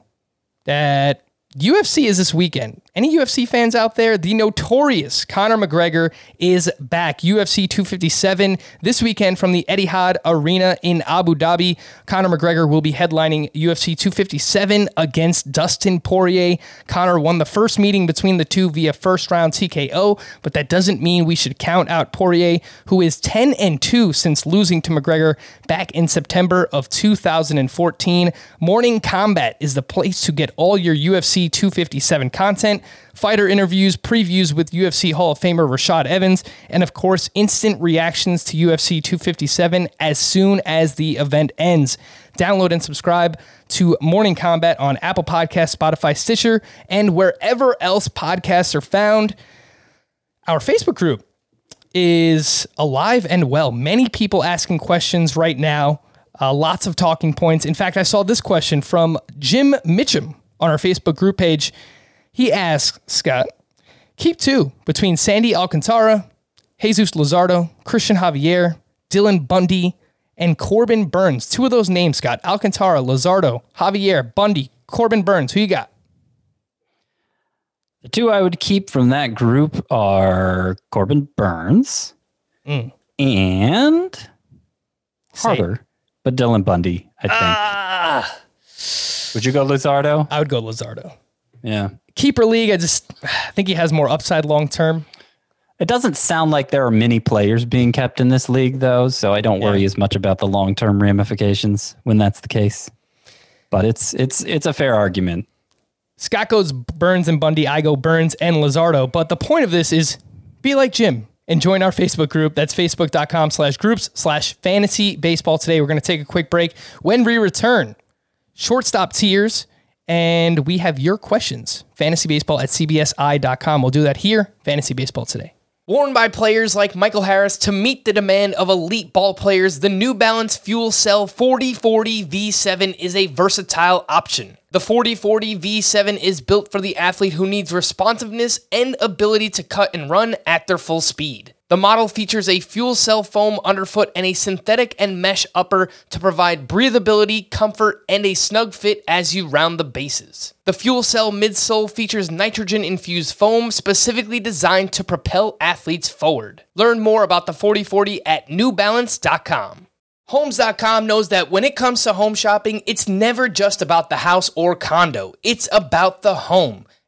that UFC is this weekend. Any UFC fans out there? The notorious Conor McGregor is back. UFC 257 this weekend from the Etihad Arena in Abu Dhabi. Conor McGregor will be headlining UFC 257 against Dustin Poirier. Conor won the first meeting between the two via first round TKO, but that doesn't mean we should count out Poirier, who is 10 and 2 since losing to McGregor back in September of 2014. Morning Combat is the place to get all your UFC 257 content fighter interviews, previews with UFC Hall of Famer Rashad Evans, and of course, instant reactions to UFC 257 as soon as the event ends. Download and subscribe to Morning Combat on Apple Podcasts, Spotify, Stitcher, and wherever else podcasts are found. Our Facebook group is alive and well. Many people asking questions right now, uh, lots of talking points. In fact, I saw this question from Jim Mitchum on our Facebook group page. He asks, Scott, keep two between Sandy Alcantara, Jesus Luzardo, Christian Javier, Dylan Bundy, and Corbin Burnes. Two of those names, Scott. Alcantara, Luzardo, Javier, Bundy, Corbin Burnes. Who you got? The two I would keep from that group are Corbin Burnes Mm. and harder, but Dylan Bundy, I think. Ah. would you go Luzardo? I would go Luzardo. Yeah. Keeper league, I just I think he has more upside long term. It doesn't sound like there are many players being kept in this league, though, so I don't worry Yeah. as much about the long term ramifications when that's the case. But it's it's it's a fair argument. Scott goes Burnes and Bundy. I go Burnes and Luzardo. But the point of this is be like Jim and join our Facebook group. That's facebook.com slash groups slash fantasy baseball today. We're going to take a quick break. When we return, shortstop tiers, and we have your questions. Fantasy baseball at cbsi.com. We'll do that here. Fantasy baseball today. Worn by players like Michael Harris to meet the demand of elite ball players, the New Balance Fuel Cell 4040 V7 is a versatile option. The 4040 V7 is built for the athlete who needs responsiveness and ability to cut and run at their full speed. The model features a fuel cell foam underfoot and a synthetic and mesh upper to provide breathability, comfort, and a snug fit as you round the bases. The fuel cell midsole features nitrogen infused foam specifically designed to propel athletes forward. Learn more about the 4040 at newbalance.com. Homes.com knows that when it comes to home shopping, it's never just about the house or condo, it's about the home.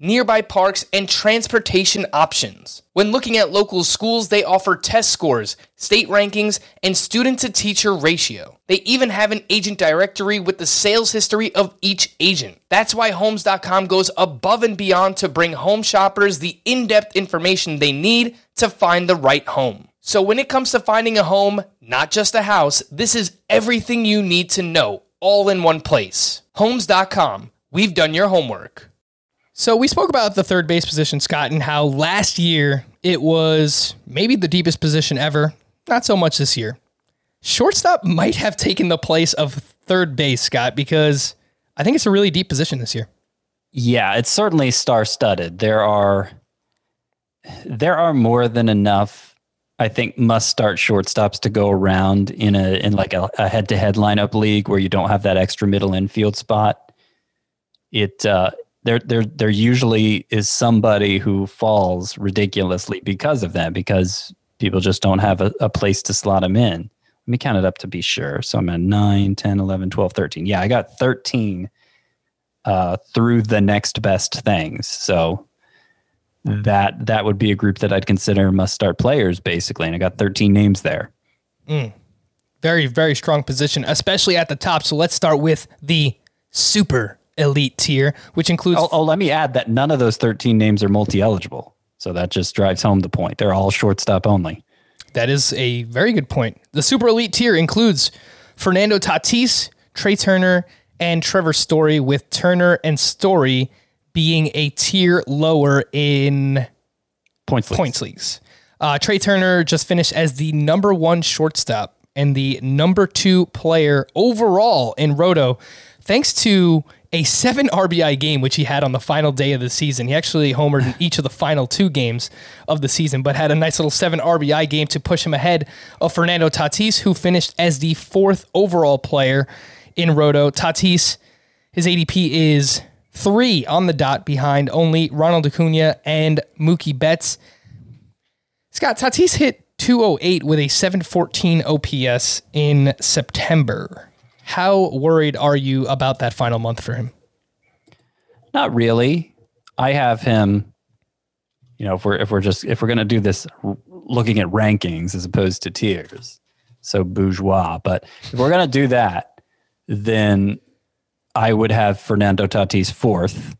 nearby parks, and transportation options. When looking at local schools, they offer test scores, state rankings, and student to teacher ratio. They even have an agent directory with the sales history of each agent. That's why Homes.com goes above and beyond to bring home shoppers the in depth information they need to find the right home. So when it comes to finding a home, not just a house, this is everything you need to know, all in one place. Homes.com. We've done your homework. So we spoke about the third base position, Scott, and how last year it was maybe the deepest position ever. Not so much this year. Shortstop might have taken the place of third base, Scott, because I think it's a really deep position this year. Yeah, it's certainly star studded. There are there are more than enough, I think, must start shortstops to go around in a in like a, a head to head lineup league where you don't have that extra middle infield spot. It uh there there there usually is somebody who falls ridiculously because of that, because people just don't have a, a place to slot them in. Let me count it up to be sure. So I'm at 9, 10, 11, 12, 13. Yeah, I got 13 uh, through the next best things. So that that would be a group that I'd consider must start players basically, and I got 13 names there. Very, very strong position, especially at the top. So let's start with the super elite tier, which includes Oh, oh, let me add that none of those 13 names are multi-eligible. So that just drives home the point. They're all shortstop only. That is a very good point. The super elite tier includes Fernando Tatis, Trea Turner, and Trevor Story, with Turner and Story being a tier lower in Points leagues. points leagues. Uh, Trea Turner just finished as the number one shortstop and the number two player overall in Roto, thanks to a seven RBI game, which he had on the final day of the season. He actually homered in each of the final two games of the season, but had a nice little seven RBI game to push him ahead of Fernando Tatis, who finished as the fourth overall player in Roto. Tatis, his ADP is three on the dot behind only Ronald Acuna and Mookie Betts. Scott Tatis hit 208 with a 714 OPS in September. How worried are you about that final month for him? Not really. I have him. You know, if we're if we're just if we're gonna do this, looking at rankings as opposed to tiers, so bourgeois. But if we're gonna do that, then I would have Fernando Tatis fourth.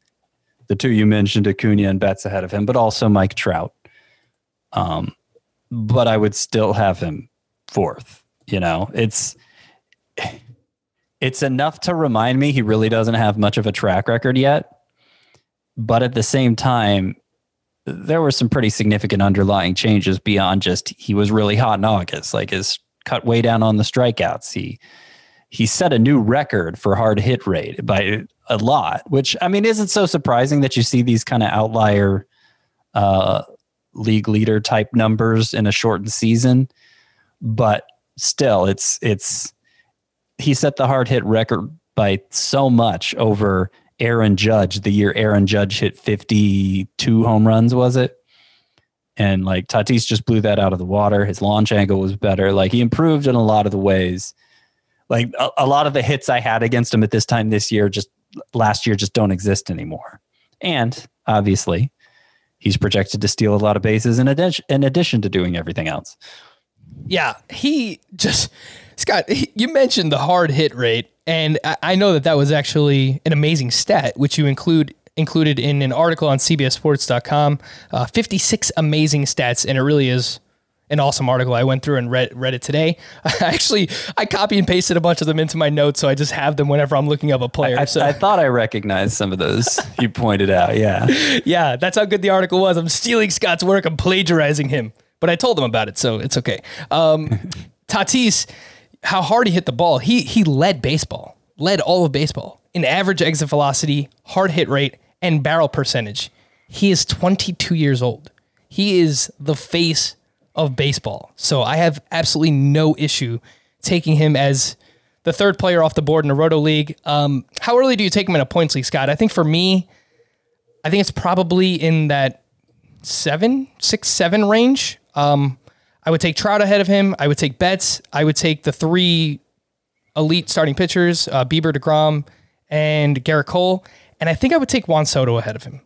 The two you mentioned, Acuna and Betts ahead of him, but also Mike Trout. Um, but I would still have him fourth. You know, it's it's enough to remind me he really doesn't have much of a track record yet. But at the same time, there were some pretty significant underlying changes beyond just he was really hot in August, like his cut way down on the strikeouts. He he set a new record for hard hit rate by a lot, which I mean isn't so surprising that you see these kind of outlier uh, league leader type numbers in a shortened season. But still, it's it's he set the hard hit record by so much over Aaron Judge the year Aaron Judge hit 52 home runs, was it? And like Tatis just blew that out of the water. His launch angle was better. Like he improved in a lot of the ways. Like a, a lot of the hits I had against him at this time this year, just last year, just don't exist anymore. And obviously, he's projected to steal a lot of bases in addition, in addition to doing everything else. Yeah, he just Scott. You mentioned the hard hit rate, and I, know that that was actually an amazing stat, which you include included in an article on CBSSports.com. Uh, Fifty six amazing stats, and it really is an awesome article. I went through and read read it today. I actually I copy and pasted a bunch of them into my notes, so I just have them whenever I'm looking up a player. I, so I thought I recognized some of those you pointed out. Yeah. yeah, that's how good the article was. I'm stealing Scott's work. I'm plagiarizing him. But I told him about it, so it's okay. Um, Tatis, how hard he hit the ball. He he led baseball, led all of baseball in average exit velocity, hard hit rate, and barrel percentage. He is 22 years old. He is the face of baseball. So I have absolutely no issue taking him as the third player off the board in a roto league. Um, how early do you take him in a points league, Scott? I think for me, I think it's probably in that seven, six, seven range. Um, I would take Trout ahead of him. I would take Betts. I would take the three elite starting pitchers, uh, Bieber, DeGrom, and Gerrit Cole. And I think I would take Juan Soto ahead of him.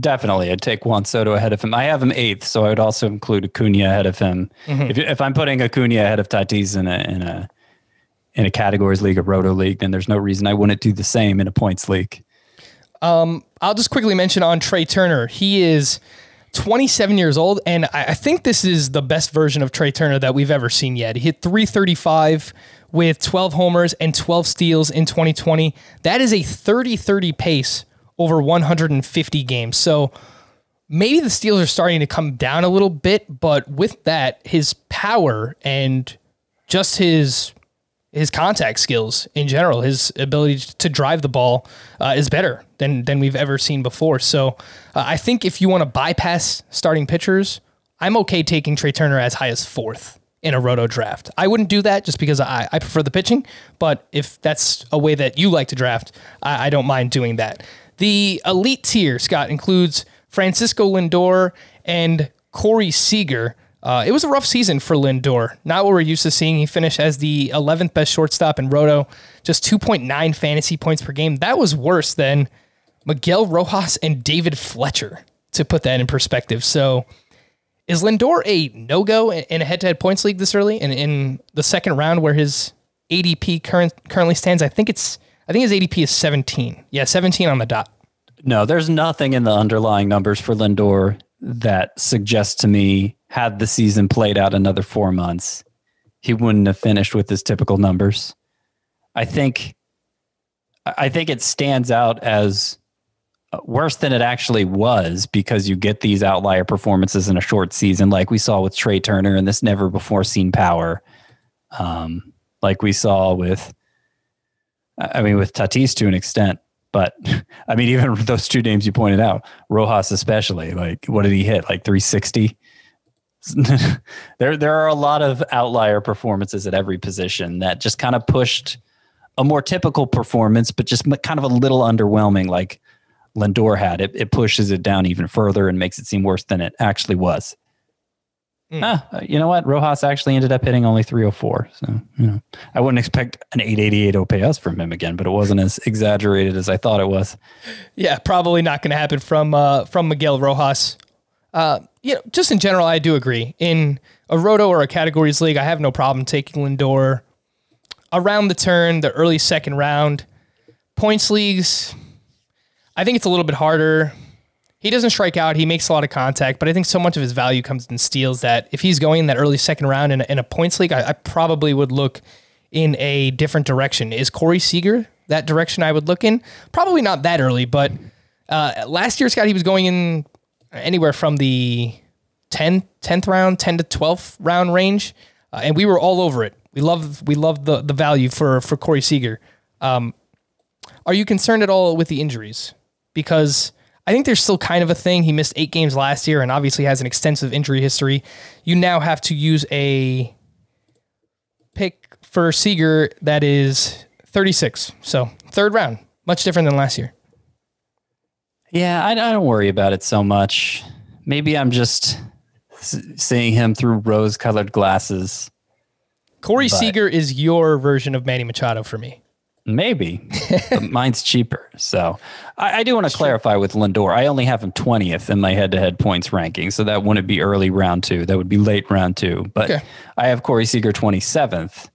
Definitely, I'd take Juan Soto ahead of him. I have him eighth, so I would also include Acuna ahead of him. If, if I'm putting Acuna ahead of Tatis in a in a in a categories league or roto league, then there's no reason I wouldn't do the same in a points league. I'll just quickly mention on Trea Turner. He is 27 years old, and I, think this is the best version of Trea Turner that we've ever seen yet. He hit 335 with 12 homers and 12 steals in 2020. That is a 30 30 pace over 150 games. So maybe the steals are starting to come down a little bit, but with that, his power and just his his contact skills in general, his ability to drive the ball uh, is better than than we've ever seen before. So uh, I think if you want to bypass starting pitchers, I'm okay taking Trea Turner as high as fourth in a roto draft. I wouldn't do that just because I, I prefer the pitching, but if that's a way that you like to draft, I, I don't mind doing that. The elite tier, Scott, includes Francisco Lindor and Corey Seager. Uh, it was a rough season for Lindor. Not what we're used to seeing. He finished as the 11th best shortstop in Roto, just 2.9 fantasy points per game. That was worse than Miguel Rojas and David Fletcher, to put that in perspective. So, is Lindor a no go in a head to head points league this early? And in the second round, where his ADP current, currently stands, I think it's I think his ADP is 17. Yeah, 17 on the dot. No, there's nothing in the underlying numbers for Lindor that suggests to me had the season played out another four months, he wouldn't have finished with his typical numbers. I think I think it stands out as worse than it actually was because you get these outlier performances in a short season, like we saw with Trea Turner and this never before seen power, um, like we saw with, I mean, with Tatis to an extent. But I mean, even those two names you pointed out, Rojas especially, like what did he hit? Like 360? there, there are a lot of outlier performances at every position that just kind of pushed a more typical performance, but just kind of a little underwhelming, like Lindor had. It, it pushes it down even further and makes it seem worse than it actually was. Mm. Ah, you know what? Rojas actually ended up hitting only 304. So, you know, I wouldn't expect an 888 OPS from him again, but it wasn't as exaggerated as I thought it was. Yeah, probably not going to happen from uh, from Miguel Rojas. Uh, you know, just in general, I do agree. In a roto or a categories league, I have no problem taking Lindor around the turn, the early second round. Points leagues, I think it's a little bit harder. He doesn't strike out. He makes a lot of contact, but I think so much of his value comes in steals that if he's going in that early second round in a, in a points league, I, I, probably would look in a different direction. Is Corey Seager that direction I would look in? Probably not that early, but uh, last year, Scott, he was going in anywhere from the 10, 10th round, 10 to 12th round range, uh, and we were all over it. We love we love the the value for for Corey Seager. Um, are you concerned at all with the injuries? Because I think there's still kind of a thing. He missed eight games last year and obviously has an extensive injury history. You now have to use a pick for Seager that is 36. So third round, much different than last year. Yeah, I, I don't worry about it so much. Maybe I'm just seeing him through rose colored glasses. Corey but. Seager is your version of Manny Machado for me. Maybe. mine's cheaper. So I, I do want to clarify with Lindor. I only have him 20th in my head to head points ranking. So that wouldn't be early round two. That would be late round two. But okay. I have Corey Seager 27th.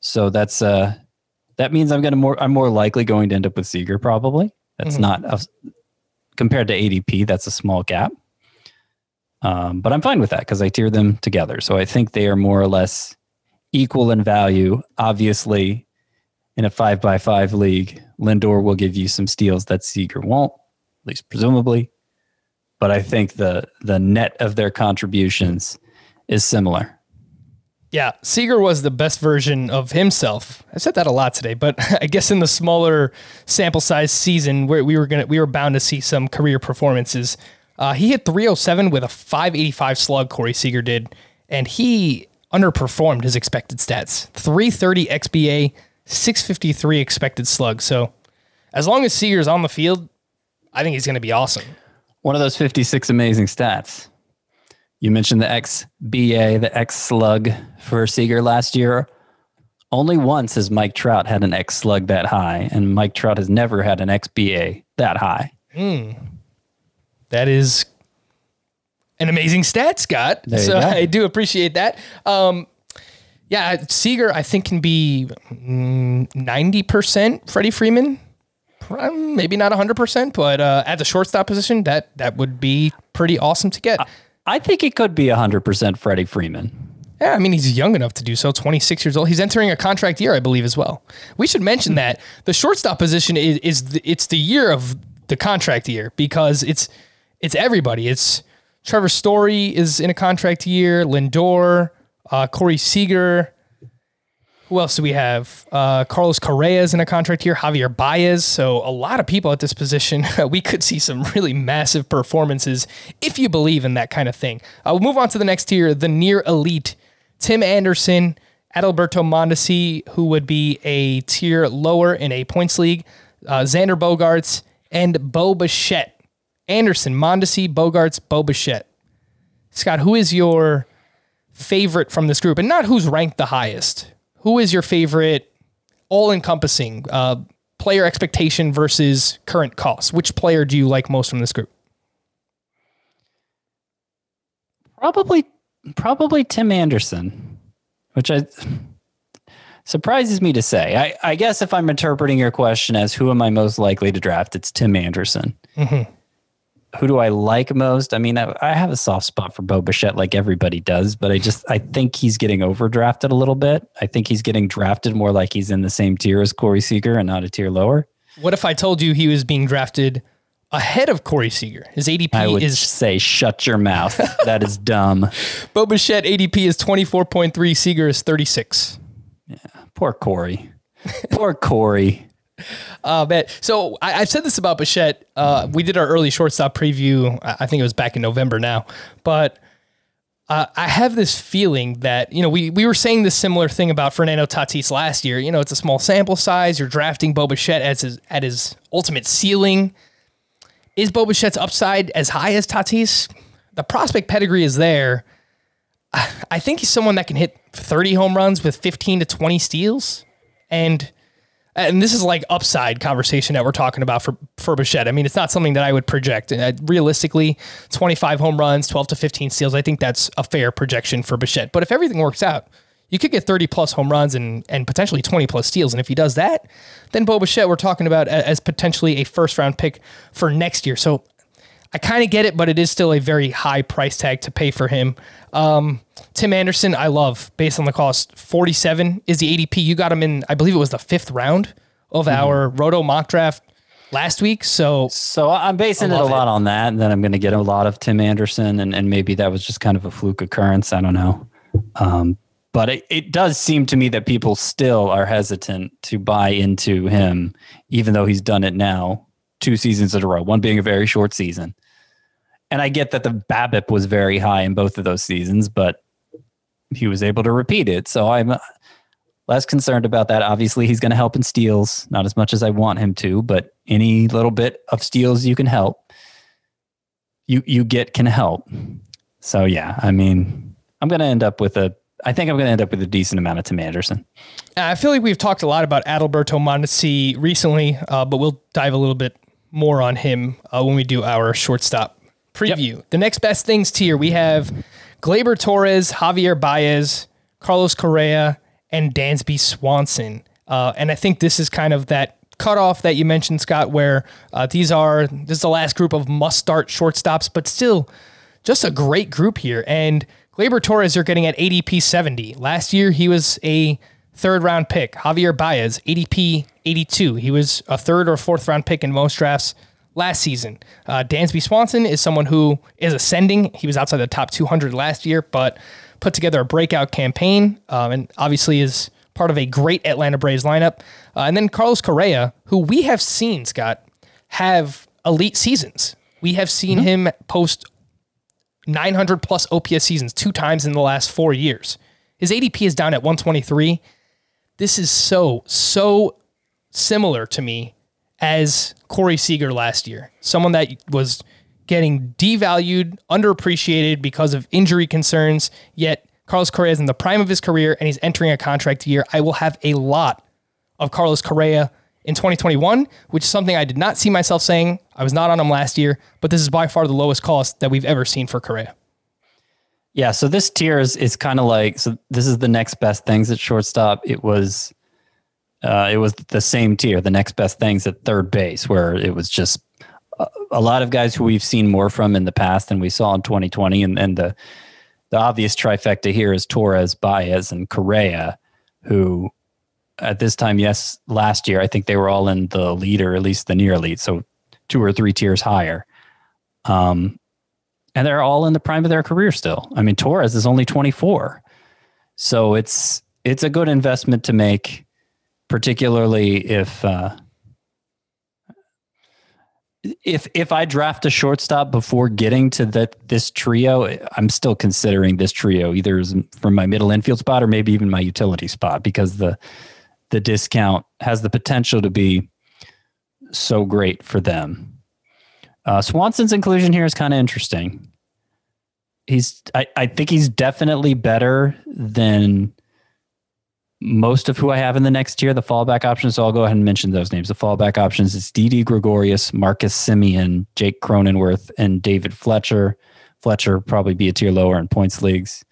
So that's uh that means I'm gonna more I'm more likely going to end up with Seager probably. That's mm-hmm. not a, compared to ADP, that's a small gap. Um, but I'm fine with that because I tier them together. So I think they are more or less equal in value. Obviously, in a five by five league, Lindor will give you some steals that Seager won't, at least presumably. But I think the the net of their contributions is similar. Yeah, Seager was the best version of himself. I said that a lot today, but I guess in the smaller sample size season, where we were gonna we were bound to see some career performances. Uh, he hit 307 with a 585 slug. Corey Seager did, and he underperformed his expected stats. 330 xBA, 653 expected slug. So as long as Seager's on the field, I think he's going to be awesome. One of those 56 amazing stats. You mentioned the XBA, the X slug for Seager last year. Only once has Mike Trout had an X slug that high, and Mike Trout has never had an XBA that high. Mm. That is an amazing stat, Scott. So I do appreciate that. Um, yeah, Seager, I think, can be 90% Freddie Freeman. Maybe not 100%, but uh, at the shortstop position, that, that would be pretty awesome to get. I think it could be 100% Freddie Freeman. Yeah, I mean, he's young enough to do so, 26 years old. He's entering a contract year, I believe, as well. We should mention that the shortstop position is, is the, it's the year of the contract year because it's it's everybody. It's Trevor Story is in a contract year, Lindor, uh, Corey Seager. Who else do we have? Uh, Carlos Correa is in a contract here. Javier Baez. So a lot of people at this position. we could see some really massive performances if you believe in that kind of thing. Uh, we'll move on to the next tier, the near elite. Tim Anderson, Adalberto Mondesi, who would be a tier lower in a points league. Uh, Xander Bogaerts and Bo Bichette. Anderson, Mondesi, Bogaerts, Bo Bichette. Scott, who is your favorite from this group, and not who's ranked the highest. Who is your favorite, all encompassing uh, player expectation versus current cost? Which player do you like most from this group? Probably, probably Tim Anderson, which I surprises me to say. I, I guess if I'm interpreting your question as who am I most likely to draft, it's Tim Anderson. Mm-hmm. Who do I like most? I mean, I, I have a soft spot for Bo Bichette like everybody does, but I just I think he's getting overdrafted a little bit. I think he's getting drafted more like he's in the same tier as Corey Seager and not a tier lower. What if I told you he was being drafted ahead of Corey Seager? His ADP I would is say shut your mouth. that is dumb. Bo Bichette ADP is 24.3, Seager is 36. Yeah, Poor Corey. Poor Corey. Uh, man. So I, I've said this about Bichette. Uh, we did our early shortstop preview. I think it was back in November now, but uh, I have this feeling that you know we we were saying this similar thing about Fernando Tatis last year. You know, it's a small sample size. You're drafting Bo Bichette as his, at his ultimate ceiling. Is Bo Bichette's upside as high as Tatis? The prospect pedigree is there. I think he's someone that can hit 30 home runs with 15 to 20 steals, and and this is like upside conversation that we're talking about for for Bichette. I mean, it's not something that I would project. Uh, realistically, 25 home runs, 12 to 15 steals. I think that's a fair projection for Bichette. But if everything works out, you could get 30 plus home runs and and potentially 20 plus steals. And if he does that, then Bo Bichette we're talking about as potentially a first round pick for next year. So I kind of get it, but it is still a very high price tag to pay for him. Um, Tim Anderson, I love based on the cost. 47 is the ADP. You got him in, I believe it was the fifth round of our Roto mock draft last week. So So I'm basing it a lot on that, and then I'm going to get a lot of Tim Anderson, and, and maybe that was just kind of a fluke occurrence. I don't know. Um, but it, it does seem to me that people still are hesitant to buy into him, even though he's done it now two seasons in a row, one being a very short season. And I get that the BABIP was very high in both of those seasons, but he was able to repeat it. So I'm less concerned about that. Obviously, he's going to help in steals, not as much as I want him to, but any little bit of steals you can help, you you get can help. So yeah, I mean, I'm going to end up with a. I think I'm going to end up with a decent amount of Tim Anderson. I feel like we've talked a lot about Adalberto Mondesi recently, uh, but we'll dive a little bit more on him uh, when we do our shortstop preview. The next best things tier, we have Gleyber Torres, Javier Baez, Carlos Correa, and Dansby Swanson. Uh, and I think this is kind of that cutoff that you mentioned, Scott, where uh, these are this is the last group of must start shortstops, but still just a great group here. And Gleyber Torres you're getting at ADP 70. Last year he was a third round pick. Javier Baez, ADP 82. He was a third or fourth round pick in most drafts last season. Uh, Dansby Swanson is someone who is ascending. He was outside the top 200 last year, but put together a breakout campaign um, and obviously is part of a great Atlanta Braves lineup. Uh, and then Carlos Correa, who we have seen, Scott, have elite seasons. We have seen him post 900 plus OPS seasons two times in the last four years. His ADP is down at 123. This is so, so similar to me as Corey Seager last year. Someone that was getting devalued, underappreciated because of injury concerns, yet Carlos Correa is in the prime of his career and he's entering a contract year. I will have a lot of Carlos Correa in 2021, which is something I did not see myself saying. I was not on him last year, but this is by far the lowest cost that we've ever seen for Correa. Yeah, so this tier is is kind of like so. This is the next best things at shortstop. It was, uh, it was the same tier. The next best things at third base, where it was just a, a lot of guys who we've seen more from in the past than we saw in 2020, and and the the obvious trifecta here is Torres, Baez, and Correa, who at this time, yes, last year I think they were all in the lead or at least the near elite, so two or three tiers higher. Um, and they're all in the prime of their career still. I mean, Torres is only 24. So it's it's a good investment to make, particularly if uh, if if I draft a shortstop before getting to that this trio, I'm still considering this trio either from my middle infield spot or maybe even my utility spot because the the discount has the potential to be so great for them. Uh, Swanson's inclusion here is kind of interesting. He's, I, I think he's definitely better than most of who I have in the next tier. The fallback options, so I'll go ahead and mention those names. The fallback options is Didi Gregorius, Marcus Semien, Jake Cronenworth, and David Fletcher. Fletcher probably be a tier lower in points leagues.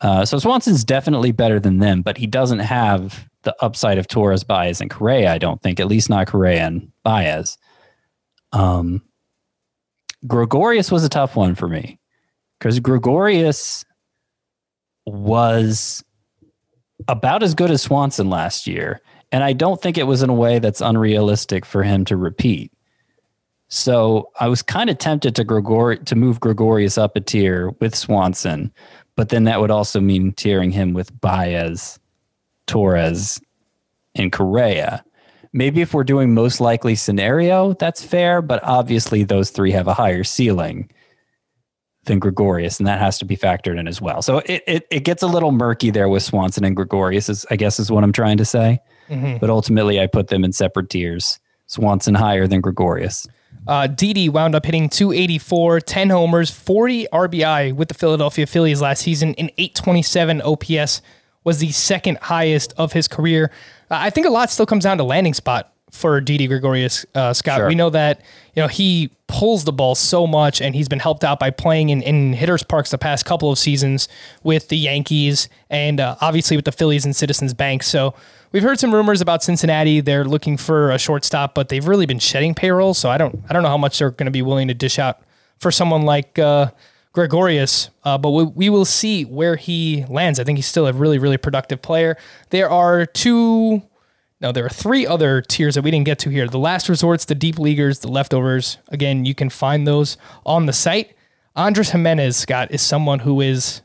Uh, so Swanson's definitely better than them, but he doesn't have the upside of Torres, Baez, and Correa. I don't think, at least not Correa and Baez. Um, Gregorius was a tough one for me because Gregorius was about as good as Swanson last year. And I don't think it was in a way that's unrealistic for him to repeat. So I was kind of tempted to Gregor to move Gregorius up a tier with Swanson, but then that would also mean tiering him with Baez, Torres, and Correa. Maybe if we're doing most likely scenario, that's fair, but obviously those three have a higher ceiling than Gregorius, and that has to be factored in as well. So it, it, it gets a little murky there with Swanson and Gregorius, is, I guess is what I'm trying to say. But ultimately, I put them in separate tiers. Swanson higher than Gregorius. Uh, Didi wound up hitting 284, 10 homers, 40 RBI with the Philadelphia Phillies last season, and 827 OPS was the second highest of his career. Uh, I think a lot still comes down to landing spot for Didi Gregorius, uh, Scott. Sure. We know that you know he pulls the ball so much, and he's been helped out by playing in, in hitters parks the past couple of seasons with the Yankees and uh, obviously with the Phillies and Citizens Bank. So we've heard some rumors about Cincinnati. They're looking for a shortstop, but they've really been shedding payroll. So I don't I don't know how much they're going to be willing to dish out for someone like uh, Gregorius. Uh, but we, we will see where he lands. I think he's still a really really productive player. There are two. No, there are three other tiers that we didn't get to here. The last resorts, the deep leaguers, the leftovers. Again, you can find those on the site. Andres Gimenez, Scott, is someone who is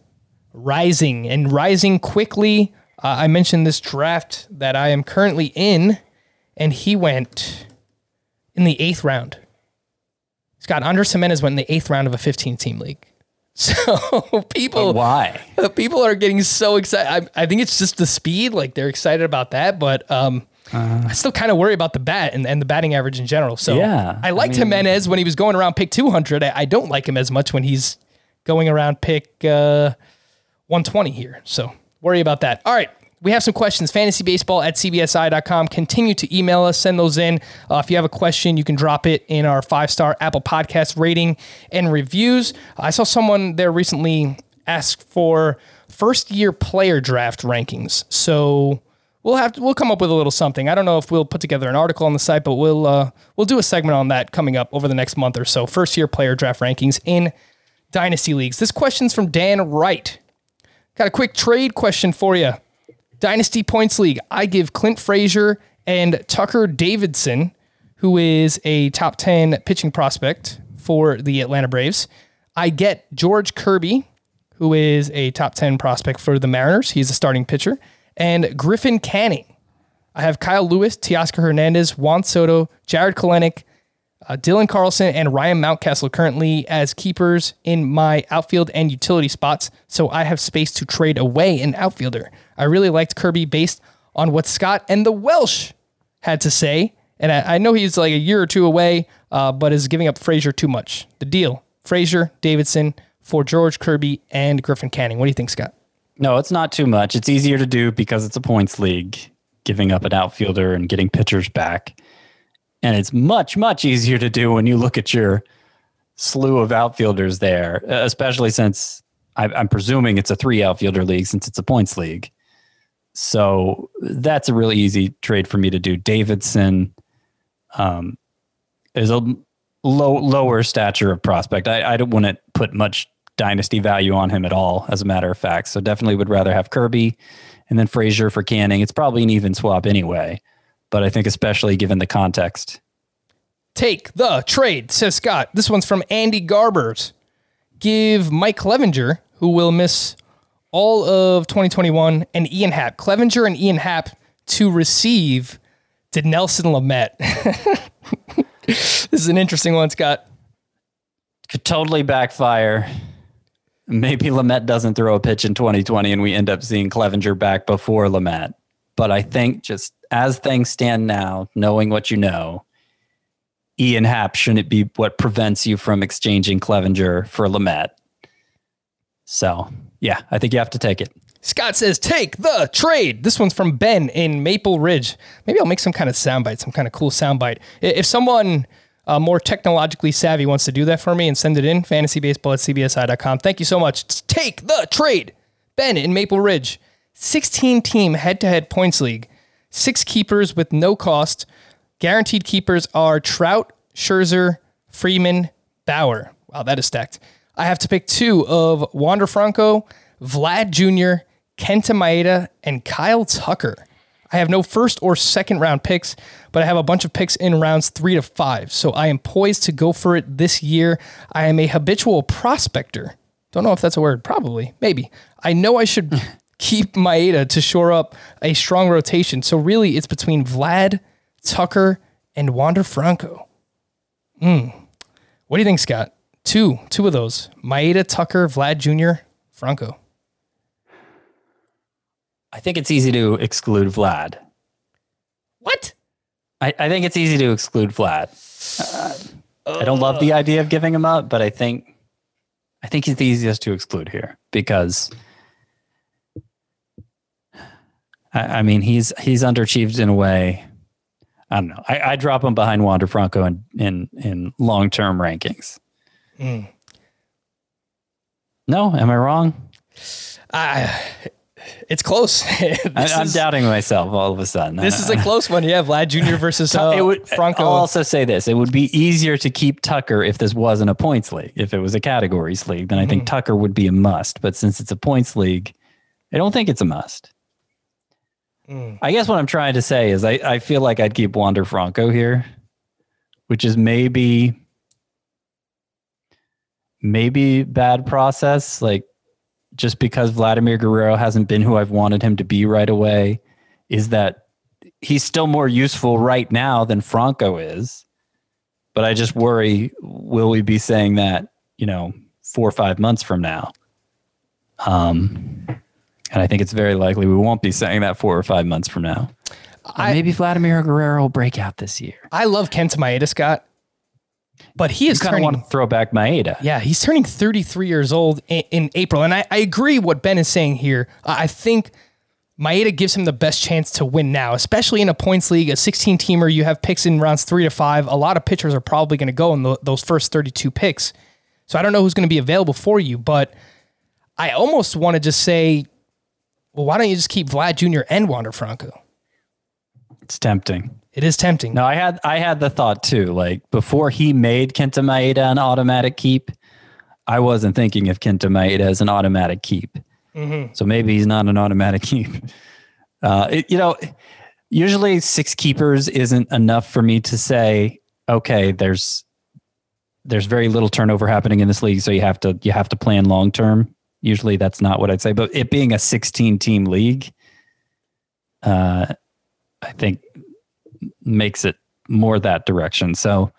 rising and rising quickly. Uh, I mentioned this draft that I am currently in, and he went in the eighth round. Scott, Andres Gimenez went in the eighth round of a 15 team league. So people, Why? uh, people are getting so excited. I, I think it's just the speed. Like they're excited about that, but um, I still kind of worry about the bat and, and the batting average in general. So Yeah, I I liked mean- Gimenez when he was going around pick 200. I, I don't like him as much when he's going around pick uh, 120 here. So worry about that. All right. We have some questions. Fantasybaseball at cbsi.com. Continue to email us, send those in. Uh, if you have a question, you can drop it in our five star Apple Podcast rating and reviews. I saw someone there recently ask for first year player draft rankings. So we'll have to, we'll come up with a little something. I don't know if we'll put together an article on the site, but we'll uh, we'll do a segment on that coming up over the next month or so. First year player draft rankings in dynasty leagues. This question's from Dan Wright. Got a quick trade question for you. Dynasty Points League. I give Clint Frazier and Tucker Davidson, who is a top 10 pitching prospect for the Atlanta Braves. I get George Kirby, who is a top 10 prospect for the Mariners. He's a starting pitcher. And Griffin Canning. I have Kyle Lewis, Teoscar Hernandez, Juan Soto, Jarred Kelenic, uh, Dylan Carlson, and Ryan Mountcastle currently as keepers in my outfield and utility spots. So I have space to trade away an outfielder. I really liked Kirby based on what Scott and the Welsh had to say. And I, I know he's like a year or two away, uh, but is giving up Frazier too much. The deal Frazier, Davidson for George Kirby and Griffin Canning. What do you think, Scott? No, it's not too much. It's easier to do because it's a points league, giving up an outfielder and getting pitchers back. And it's much, much easier to do when you look at your slew of outfielders there, especially since I'm presuming it's a three outfielder league since it's a points league. So that's a really easy trade for me to do. Davidson um, is a low lower stature of prospect. I, I don't want to put much dynasty value on him at all, as a matter of fact. So definitely would rather have Kirby and then Frazier for Canning. It's probably an even swap anyway, but I think especially given the context. Take the trade, says Scott. This one's from Andy Garbers. Give Mike Clevinger, who will miss all of 2021, and Ian Happ. Clevinger and Ian Happ to receive to Nelson Lamet. this is an interesting one, Scott. Could totally backfire. Maybe Lamet doesn't throw a pitch in 2020 and we end up seeing Clevinger back before Lamet. But I think just as things stand now, knowing what you know, Ian Happ shouldn't be what prevents you from exchanging Clevinger for Lamet. So, yeah, I think you have to take it. Scott says, take the trade. This one's from Ben in Maple Ridge. Maybe I'll make some kind of soundbite, some kind of cool soundbite. If someone uh, more technologically savvy wants to do that for me and send it in, fantasybaseball at cbsi.com. Thank you so much. Take the trade. Ben in Maple Ridge. 16 team head to head points league. Six keepers with no cost. Guaranteed keepers are Trout, Scherzer, Freeman, Bauer. Wow, that is stacked. I have to pick two of Wander Franco, Vlad Jr., Kenta Maeda, and Kyle Tucker. I have no first or second round picks, but I have a bunch of picks in rounds three to five. So I am poised to go for it this year. I am a habitual prospector. Don't know if that's a word. Probably. Maybe. I know I should keep Maeda to shore up a strong rotation. So really, it's between Vlad, Tucker, and Wander Franco. Hmm. What do you think, Scott? Two, two of those: Maeda, Tucker, Vlad Jr., Franco. I think it's easy to exclude Vlad. What? I, I think it's easy to exclude Vlad. Uh, I don't love the idea of giving him up, but I think I think he's the easiest to exclude here because I, I mean he's he's underachieved in a way. I don't know. I, I drop him behind Wander Franco in in, in long term rankings. No, am I wrong? It's close. I, I'm is- doubting myself all of a sudden. This is a close one. Yeah, Vlad Jr. versus uh, it would, Franco. I'll also say this: it would be easier to keep Tucker if this wasn't a points league. If it was a categories league, then I Mm-hmm. think Tucker would be a must. But since it's a points league, I don't think it's a must. I guess what I'm trying to say is I, I feel like I'd keep Wander Franco here, which is maybe maybe bad process. Like just because Vladimir Guerrero hasn't been who I've wanted him to be right away, is that he's still more useful right now than Franco is. But I just worry, will we be saying that, you know, four or five months from now? Um, and I think it's very likely we won't be saying that four or five months from now. I- Maybe Vladimir Guerrero will break out this year. I love Kenta Maeda, Scott, but he is Kind of turning. want to throw back Maeda. Yeah, he's turning 33 years old in, in April. And I, I agree what Ben is saying here. I I think Maeda gives him the best chance to win now, especially in a points league, a 16 teamer. You have picks in rounds three to five. A lot of pitchers are probably going to go in tho- those first 32 picks. So I don't know who's going to be available for you, but I almost want to just say, well, why don't you just keep Vlad Jr. and Wander Franco? It's tempting. It is tempting. No, I had I had the thought too. Like before he made Kenta Maeda an automatic keep, I wasn't thinking of Kenta Maeda as an automatic keep. So maybe he's not an automatic keep. Uh, it, you know, usually six keepers isn't enough for me to say, okay, there's there's very little turnover happening in this league, so you have to you have to plan long term. Usually that's not what I'd say, but it being a 16 team league, uh, I think makes it more that direction. So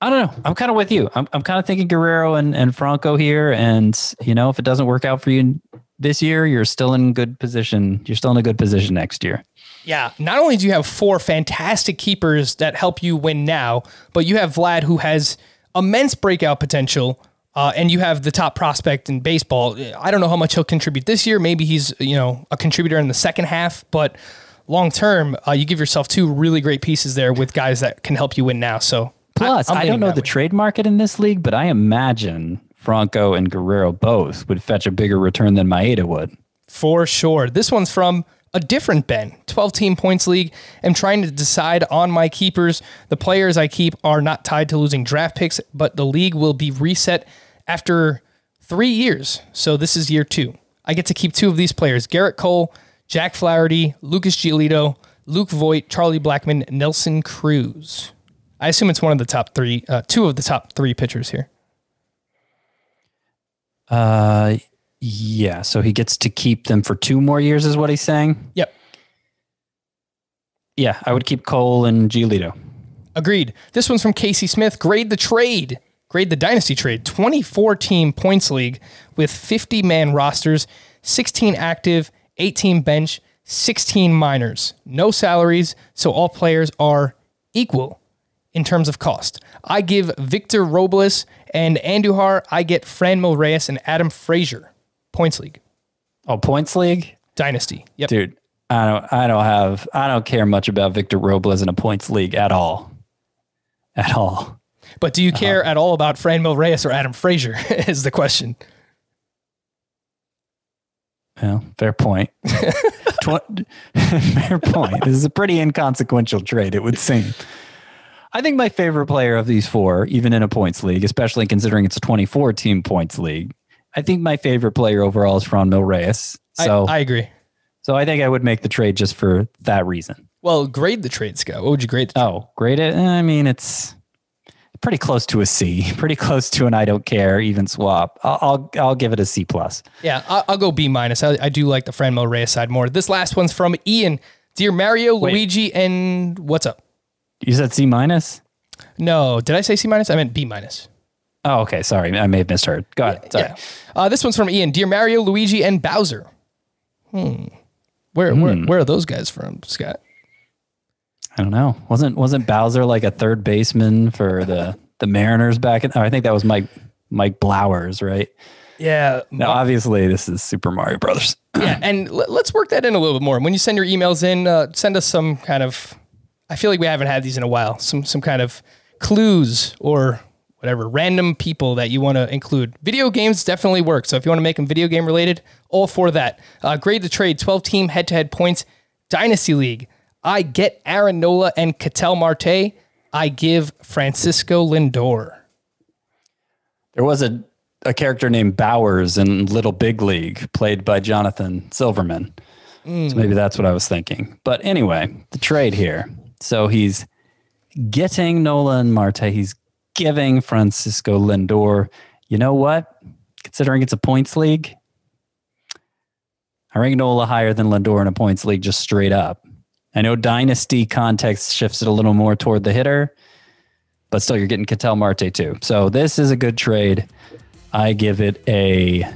I don't know. I'm kind of with you. I'm, I'm kind of thinking Guerrero and, and Franco here. And, you know, if it doesn't work out for you this year, you're still in good position. You're still in a good position next year. Yeah, not only do you have four fantastic keepers that help you win now, but you have Vlad who has immense breakout potential, uh, and you have the top prospect in baseball. I don't know how much he'll contribute this year. Maybe he's you know a contributor in the second half, but long term, uh, you give yourself two really great pieces there with guys that can help you win now. So Plus, I'm I, don't know the way. trade market in this league, but I imagine Franco and Guerrero both would fetch a bigger return than Maeda would. For sure. This one's from a different Ben, 12 team points league. I'm trying to decide on my keepers. The players I keep are not tied to losing draft picks, but the league will be reset after three years. So this is year two. I get to keep two of these players Gerrit Cole, Jack Flaherty, Lucas Giolito, Luke Voit, Charlie Blackmon, Nelson Cruz. I assume it's one of the top three, uh, two of the top three pitchers here. Uh, yeah. So he gets to keep them for two more years, is what he's saying. Yep. Yeah, I would keep Cole and Giolito. Agreed. This one's from Casey Smith. Grade the trade. Grade the dynasty trade. 24 team points league with 50 man rosters, 16 active, 18 bench, 16 minors. No salaries, so all players are equal in terms of cost. I give Victor Robles and Andujar. I get Franmil Reyes and Adam Frazier. Points league. Oh, points league, Dynasty. Yep. dude. I don't. I don't have. I don't care much about Victor Robles in a points league at all. At all. But do you care uh-huh. at all about Franmil Reyes or Adam Frazier? is the question. Well, fair point. Tw- fair point. This is a pretty inconsequential trade, it would seem. I think my favorite player of these four, even in a points league, especially considering it's a 24 team points league, I think my favorite player overall is Franmil Reyes. So I, I agree. So I think I would make the trade just for that reason. Well, grade the trade, Scott. What would you grade? The oh, grade it. Eh, I mean, it's pretty close to a C. Pretty close to an I don't care even swap. I'll I'll, I'll give it a C plus. Yeah, I'll, I'll go B minus. I, I, do like the Franmil Reyes side more. This last one's from Ian. Dear Mario, Wait. Luigi, and what's up? You said C minus. No, did I say C minus? I meant B minus. Oh, okay. Sorry, I may have misheard. Go ahead. Sorry. Yeah. Uh, this one's from Ian. Dear Mario, Luigi, and Bowser. Hmm. Where hmm. where where are those guys from, Scott? I don't know. Wasn't wasn't Bowser like a third baseman for the the Mariners back in? Oh, I think that was Mike Mike Blowers, right? Yeah. Now, obviously, this is Super Mario Brothers. yeah, and l- let's work that in a little bit more. When you send your emails in, uh, send us some kind of. I feel like we haven't had these in a while. Some some kind of clues or whatever random people that you want to include. Video games definitely work. So if you want to make them video game related, all for that. Uh, grade the trade, 12 team head to head points, Dynasty League. I get Aaron Nola and Ketel Marte. I give Francisco Lindor. There was a, a character named Bowers in Little Big League, played by Jonathan Silverman. Mm. So maybe that's what I was thinking. But anyway, the trade here. So he's getting Nola and Marte. He's giving Francisco Lindor. You know what? Considering it's a points league, I rank Nola higher than Lindor in a points league just straight up. I know dynasty context shifts it a little more toward the hitter, but still you're getting Ketel Marte too. So this is a good trade. I give it a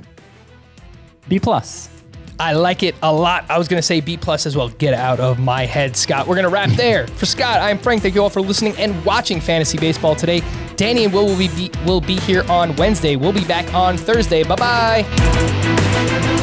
B plus. I like it a lot. I was going to say B plus as well. Get out of my head, Scott. We're going to wrap there. For Scott, I'm Frank. Thank you all for listening and watching Fantasy Baseball today. Danny and Will will be, will be here on Wednesday. We'll be back on Thursday. Bye bye.